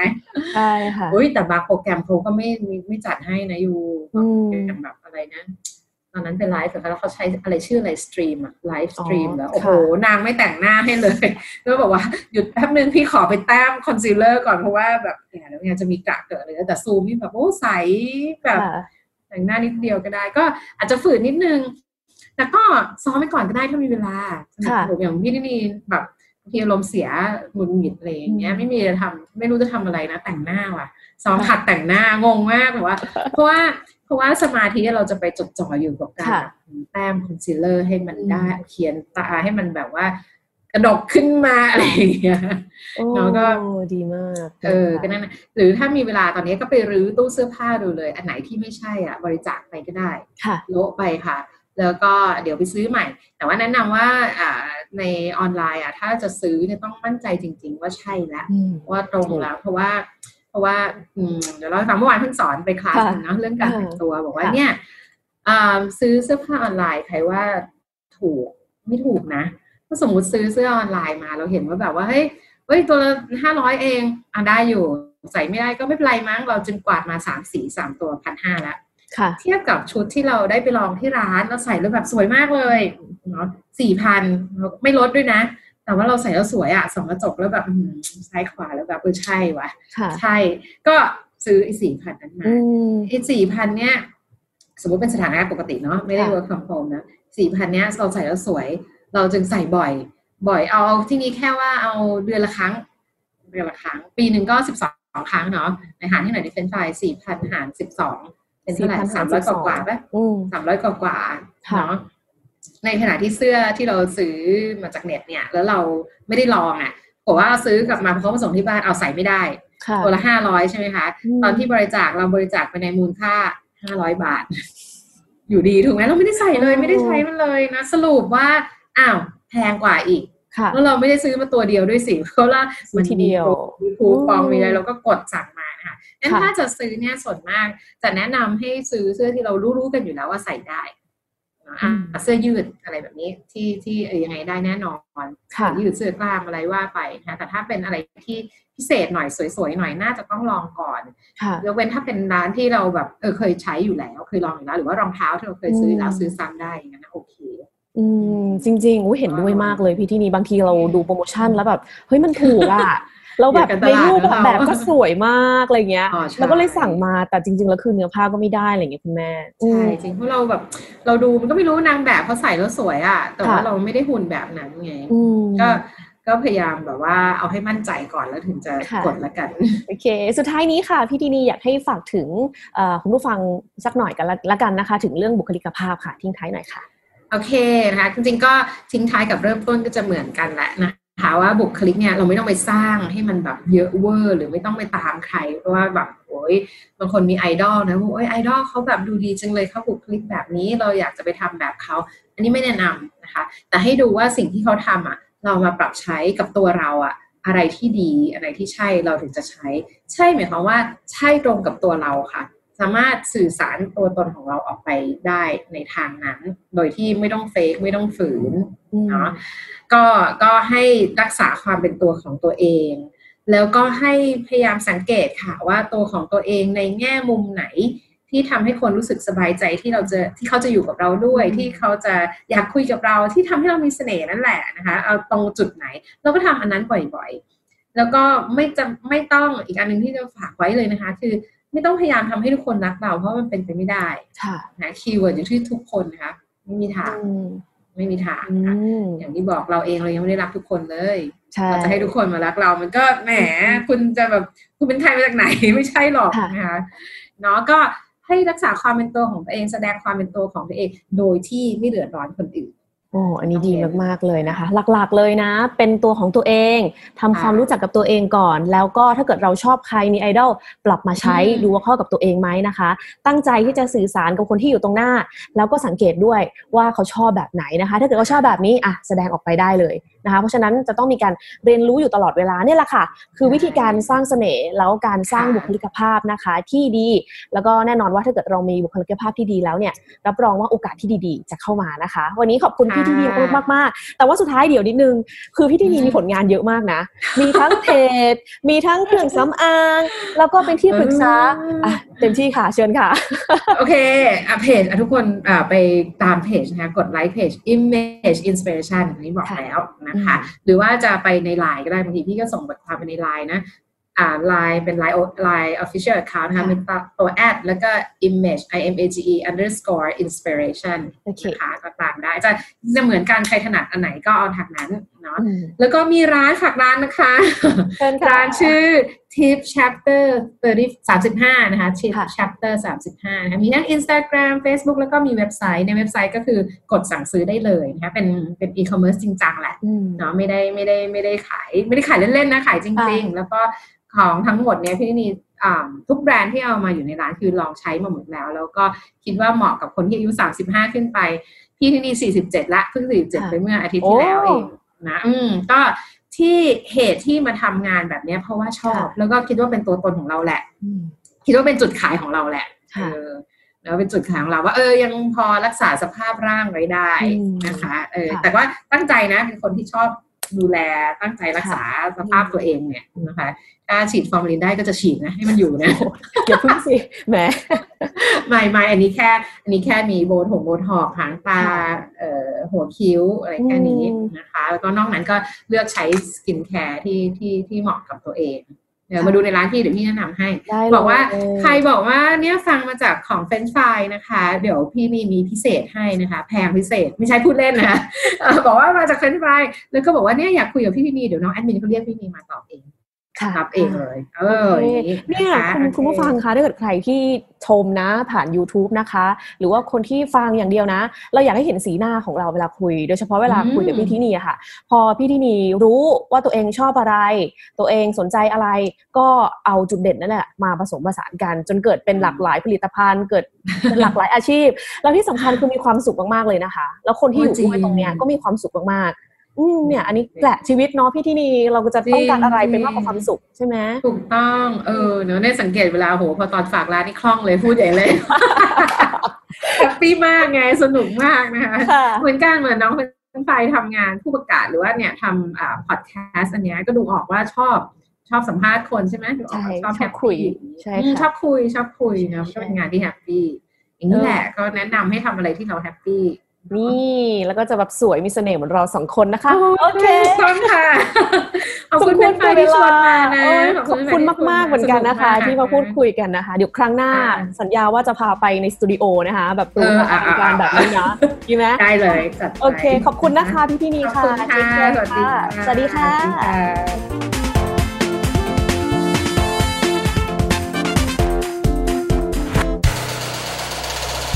ใช่ค่ะอุ้ยแต่บางโปรแกรมเขาก็ไม่ไม่ไม่จัดให้นะอยู่อืมโปรแกรมแบบอะไรนะ ตอนนั้นเป็นไลฟ์แล้วเขาใช้อะไรชื่ออะไร stream อะ live stream อ๋อแล้วโอ้โหค่ะนางไม่แต่งหน้าให้เลยแล้วบอกว่าหยุดแป๊บนึงพี่ขอไปแต้มคอนซีลเลอร์ก่อนเพราะว่าแบบเนี่ยเดี๋ยวเนี่ยจะมีกระเกิดเลยแต่ซูมนี่แบบโอ้ใสแบบค่ะแต่งหน้านิดเดียวก็ได้ก็อาจจะฝืนนิดนึง แต่ก็ซ้อมไปก่อนก็ได้ถ้ามีเวลาค่ะผมอย่างพี่นี่แบบบางทีอารมณ์เสียหงุดหงิดอะไรอย่างเงี้ยอืมไม่มีอะไรทำไม่รู้จะทำอะไรนะ แต่งหน้าว่ะซ้อมค่ะขัดแต่งหน้างงมากแบบว่า เพราะว่าเพ ราะว่าสมาธิเราจะไปจดจ่ออยู่กับการค่ะแบบแต้มคอนซีลเลอร์ให้มันได้อืมเขียนตาให้มันแบบว่ากระดกขึ้นมาอะไรอย่างเงี้ยโอ้แล้วก็ดีมาก เออ ก็นั่นนะหรือถ้ามีเวลาตอนนี้ก็ไปรื้อตู้เสื้อผ้าดูเลย อันไหนที่ไม่ใช่อะ บริจาคไปก็ได้ค่ะโละไปค่ะ แล้วก็เดี๋ยวไปซื้อใหม่ แต่ว่าแนะนำว่าอ่าในออนไลน์อะ ถ้าจะซื้อเนี่ยต้องมั่นใจจริง ๆ ว่าใช่แล้วอืมว่าตรงแล้ว เพราะว่า เพราะว่าอืมเดี๋ยวเราให้ฟังเมื่อวานเพิ่งสอนไปคลาสค่ะหนึ่งเนาะเรื่องการแต่งตัวบอกว่าค่ะเนี่ยอ่าซื้อเสื้อผ้าออนไลน์ใครว่าถูกไม่ถูกนะถ้าสมมุติซื้อเสื้อออนไลน์มาเราเห็นว่าแบบว่าเฮ้ยเฮ้ยตัวละห้าร้อยเองอะได้อยู่ใส่ไม่ได้ก็ไม่เป็นไรมั้งเราจึงกวาดมาสามสีสามตัวพันห้าแล้วค่ะเทียบกับชุดที่เราได้ไปลองที่ร้านเราใส่แล้วแบบสวยมากเลยเนาะสี่พันไม่ลดด้วยนะ แต่ว่าเราใส่แล้วสวยอะส่องกระจกแล้วแบบอื้อหือซ้ายขวาแล้วแบบเออใช่วะค่ะใช่ ก็ซื้อไอ้สี่พันนั้นมาอืมไอ้สี่พันเนี้ยสมมติเป็นสถานการณ์ปกติเนาะไม่ได้ค่ะ work from home นะสี่พันเนี้ยเราใส่แล้วสวย เราจึงใส่บ่อย บ่อยเอาที่นี้แค่ว่าเอาเดือนละครั้ง เดือนละครั้ง ปีหนึ่งก็สิบสองครั้งเนาะในหารที่ไหนดิเฟนไฟสี่พันหารสิบสองเป็นเท่าไหร่4,000สามร้อยกว่าๆปะอืมสามร้อยกว่ากว่าๆค่ะเนาะ ในขณะที่เสื้อที่เราซื้อมาจากเน็ตเนี่ย แล้วเราไม่ได้ลองอะบอกว่าซื้อกลับมาพอเขามาส่งที่บ้านเอาใส่ไม่ได้ค่ะตัวละห้าร้อยใช่ไหมคะอืมตอนที่บริจาคเราบริจาคไปในมูลค่าห้าร้อยบาท อยู่ดีถูกไหมเราไม่ได้ใส่เลยไม่ได้ใช้มันเลยนะ สรุปว่าอ้าวแพงกว่าอีกค่ะแล้วเราไม่ได้ซื้อมาตัวเดียวด้วยสิเพราะว่าซื้อทีเดียวมีคูปองอืมมีอะไรเราก็กดสั่งมานะคะงั้นค่ะถ้าจะซื้อเนี่ยส่วนมากจะแนะนำให้ซื้อเสื้อที่เรารู้ๆกันอยู่แล้วว่าใส่ได้นะอะ เสื้อยืดอะไรแบบนี้ที่ที่เออยังไงได้แน่นอนค่ะยืดเสื้อกล้ามอะไรว่าไปนะคะแต่ถ้าเป็นอะไรที่พิเศษหน่อยสวยๆหน่อยน่าจะต้องลองก่อนค่ะยกเว้นถ้าเป็นร้านที่เราแบบเออเคยใช้อยู่แล้วเคยลองอยู่แล้วหรือว่ารองเท้าที่เราเคยซื้อแล้วอืมซื้อซ้ำได้อย่างนั้นนะโอเคอืมจริงๆอุ้ยเห็นด้วยมากเลยพี่ที่นี่บางทีเราดูโปรโมชั่นแล้วแบบเฮ้ยมันถูกอะ แล้วแบบอยากในการตลาดรูปนะเราแบบก็สวยมากอะไรเงี้ยอ๋อใช่แล้วก็เลยสั่งมาแต่จริง ๆ แล้วคือเนื้อผ้าก็ไม่ได้อะไรเงี้ยคุณแม่ใช่จริงเพราะเราแบบ เราดูมันก็ไม่รู้นางแบบเขาใส่แล้วสวยอะแต่ว่าค่ะเราไม่ได้หุ่นแบบนั้นไงอืมก็ก็พยายามแบบว่าเอาให้มั่นใจก่อนแล้วถึงจะค่ะกดละกัน โอเค สุดท้ายนี้ค่ะ พี่ดีนีอยากให้ฝากถึงเอ่อคุณผู้ฟังสักหน่อยกันละละกันนะคะ ถึงเรื่องบุคลิกภาพค่ะทิ้งท้ายหน่อยค่ะ โอเคนะคะจริงๆก็ทิ้งท้ายกับเริ่มต้นก็จะเหมือนกันแหละนะ คะว่าบุคลิกเนี่ยเราไม่ต้องไปสร้างให้มันแบบเยอะเวอร์หรือไม่ต้องไปตามใคร เพราะว่าแบบโอ้ยบางคนมีไอดอลนะโอ้ยไอดอลเขาแบบดูดีจังเลยเขาบุคลิกแบบนี้เราอยากจะไปทำแบบเขา อันนี้ไม่แนะนำนะคะ แต่ให้ดูว่าสิ่งที่เขาทำอะ เรามาปรับใช้กับตัวเราอะอะไรที่ดีอะไรที่ใช่เราถึงจะใช้ ใช่หมายความว่าใช่ตรงกับตัวเราค่ะ สามารถสื่อสารตัวตนของเราออกไปได้ในทางนั้น โดยที่ไม่ต้องเฟกไม่ต้องฝืนอืมเนาะก็ก็ให้รักษาความเป็นตัวของตัวเอง แล้วก็ให้พยายามสังเกตค่ะว่าตัวของตัวเองในแง่มุมไหนที่ทำให้คนรู้สึกสบายใจที่เราจะที่เขาจะอยู่กับเราด้วยอืมที่เขาจะอยากคุยกับเราที่ทำให้เรามีเสน่ห์นั่นแหละนะคะเอาตรงจุดไหน เราก็ทำอันนั้นบ่อยๆ แล้วก็ไม่จะไม่ต้องอีกอันหนึ่งที่จะฝากไว้เลยนะคะ คือ ไม่ต้องพยายามทำให้ทุกคนรักเราเพราะมันเป็นไปไม่ได้ค่ะนะคีย์เวิร์ดอยู่ที่ทุกคนนะคะไม่มีทางอืมไม่มีทางอืนะคะมอย่างที่บอกเราเองเรายังไม่ได้รักทุกคนเลยใช่เราจะให้ทุกคนมารักเรา มันก็แหมคุณจะแบบคุณเป็นใครมาจากไหนไม่ใช่หรอกค่ะนะคะเนาะก็ให้รักษาความเป็นตัวของตัวเองแสดงความเป็นตัวของตัวเอง โดยที่ไม่เดือดร้อนคนอื่น โอ้อันนี้ดีโอเคมากๆเลยนะคะ หลักๆเลยนะ เป็นตัวของตัวเองทำค่ะความรู้จักกับตัวเองก่อน แล้วก็ถ้าเกิดเราชอบใครมีไอดอลปรับมาใช้อืมดูว่าเข้ากับตัวเองไหมนะคะ ตั้งใจที่จะสื่อสารกับคนที่อยู่ตรงหน้า แล้วก็สังเกตด้วยว่าเขาชอบแบบไหนนะคะ ถ้าเกิดเขาชอบแบบนี้อะแสดงออกไปได้เลยนะคะเพราะฉะนั้นจะต้องมีการเรียนรู้อยู่ตลอดเวลาเนี่ยแหละค่ะ คือวิธีการสร้างเสน่ห์แล้วการสร้างค่ะบุคลิกภาพนะคะที่ดี แล้วก็แน่นอนว่าถ้าเกิดเรามีบุคลิกภาพที่ดีแล้วเนี่ยรับรองว่าโอกาสที่ดีๆ จะเข้ามานะคะ วันนี้ขอบคุณพี่ที่ดีมากๆแต่ว่าสุดท้ายเดี๋ยวนิดนึง คือพี่ที่ดีมีผลงานเยอะมากนะ มีทั้งเพจมีทั้งเครื่องสำอาง แล้วก็เป็นที่ปรึกษาอืมอะเต็มที่ค่ะเชิญค่ะ โอเคอะเพจอะทุกคนอะไปตามเพจนะคะกดไลค์เพจ image inspiration อันนี้บอกค่ะแล้วนะคะ หรือว่าจะไปในไลน์ก็ได้บางทีพี่ก็ส่งบทความไปในไลน์นะอ่าไลน์เป็นไลน์ไลน์ official account นะคะค่ะเป็นตัวแอดแล้วก็ image i m a g e underscore inspiration โอเคนะคะก็ตามได้จะจะเหมือนกันใครถนัดอันไหนก็เอาทางนั้นเนาะอืมแล้วก็มีร้านฝากร้านนะคะเชิญค่ะร้านชื่อ tip chapter 30 35 นะคะ tip ค่ะ chapter 35นะคะมีทั้ง Instagram Facebook แล้วก็มีเว็บไซต์ในเว็บไซต์ก็คือกดสั่งซื้อได้เลยนะคะเป็นเป็น e-commerce จริงจังแหละอืมเนาะไม่ได้ไม่ได้ไม่ได้ขาย ไม่ได้ขายเล่นๆนะขายจริง ๆ แล้วก็ของทั้งหมดเนี้ยพี่นี่อ่าทุกแบรนด์ที่เอามาอยู่ในร้านคือลองใช้มาหมดแล้ว แล้วก็คิดว่าเหมาะกับคนที่อายุ 35 ขึ้นไป พี่ที่นี่ 47 ละเพิ่ง47ค่ะไปเมื่ออาทิตย์ที่แล้วโอ้เองนะอืมก็ ที่เหตุที่มาทำงานแบบเนี้ย เพราะว่าชอบค่ะแล้วก็คิดว่าเป็นตัวตนของเราแหละอืมคิดว่าเป็นจุดขายของเราแหละค่ะเออแล้วเป็นจุดขายของเราว่า เออยังพอรักษาสภาพร่างไว้ได้อืมนะคะ เออค่ะแต่ว่าตั้งใจนะเป็นคนที่ชอบ ดูแลตั้งใจรักษาสภาพตัวเองเนี่ยนะคะ ถ้าฉีดฟอร์มาลินได้ก็จะฉีดนะ ให้มันอยู่นะอย่าพึ่งสิแหมไม่ไม่อันนี้แค่ อันนี้แค่มีโบนหงโบนหอกหางตาค่ะเอ่อหัวคิ้วอะไรแค่นี้อืมนะคะ แล้วก็นอกนั้นก็เลือกใช้สกินแคร์ที่ที่ที่เหมาะกับตัวเอง เดี๋ยวมาดูในร้านพี่เดี๋ยวพี่แนะนำให้ได้เลยบอกว่าใครบอกว่าเนี่ยฟังมาจากของเฟรนช์ฟรายนะคะ เดี๋ยวพี่มีมีพิเศษให้นะคะ แพงพิเศษไม่ใช่พูดเล่นนะคะเออบอกว่ามาจากเฟรนช์ฟรายแล้วก็บอกว่าเนี่ยอยากคุยกับพี่มีเดี๋ยวน้องแอดมินเขาเรียกพี่มีมาตอบเองค่ะ รับเองเลย เอออย่างนี้เนี่ยะะคุณคุณผู้ฟังคะถ้าเกิดใครที่ชมนะผ่าน YouTube นะคะ หรือว่าคนที่ฟังอย่างเดียวนะ เราอยากให้เห็นสีหน้าของเราเวลาคุย โดยเฉพาะเวลาคุยกับพี่ที่นี่อะค่ะ พอพี่ที่นี่รู้ว่าตัวเองชอบอะไร ตัวเองสนใจอะไร ก็เอาจุดเด่นนั่นแหละมาผสมผสานกัน จนเกิดเป็นหลากหลายผลิตภัณฑ์เกิดเป็นหลากหลายอาชีพ แล้วที่สำคัญคือมีความสุขมากๆเลยนะคะ แล้วคนที่อยู่ด้วยตรงเนี้ยก็มีความสุขมากๆ อืมเนี่ย อันนี้แหละชีวิตเนาะพี่ที่นี่เราก็จะต้องการอะไรเป็นมากกว่าความสุขใช่ไหมถูกต้องเออเนอะในสังเกตเวลาโหพอตอนฝากร้านนี่คล่องเลยพูดใหญ่เลย happy มากไงสนุกมากนะคะค่ะเหมือนกันเหมือนน้องเป็นฝ่ายทำงานผู้ประกาศหรือว่าเนี่ยทำอ่าพอดแคสต์อันเนี้ยก็ดูออกว่าชอบชอบสัมภาษณ์คนใช่ไหมดูออกว่าชอบใช่แฮปชอบคุยใช่อืมค่ะชอบคุยชอบคุยนะมันก็เป็นงานที่ happy อย่างนี้เออแหละก็แนะนำให้ทำอะไรที่เรา happy นี่แล้วก็จะแบบสวยมีเสน่ห์เหมือนเราสองคนนะคะ โอเคถูกต้องค่ะขอบคุณสมเป็นฝ่ายที่ชวนมานะเออขอบคุณมากๆเหมือนกันนะคะ ที่มาพูดคุยกันนะคะ เดี๋ยวครั้งหน้าค่ะสัญญาว่าจะพาไปในสตูดิโอนะคะ แบบเอออะทำการแบบนี้นะดีไหมได้เลยจัดไปโอเค ขอบคุณนะคะพี่พี่นีขอบค่ะคุณค่ะเจอสกันวัสดีค่ะค่ะสวัสดีค่ะ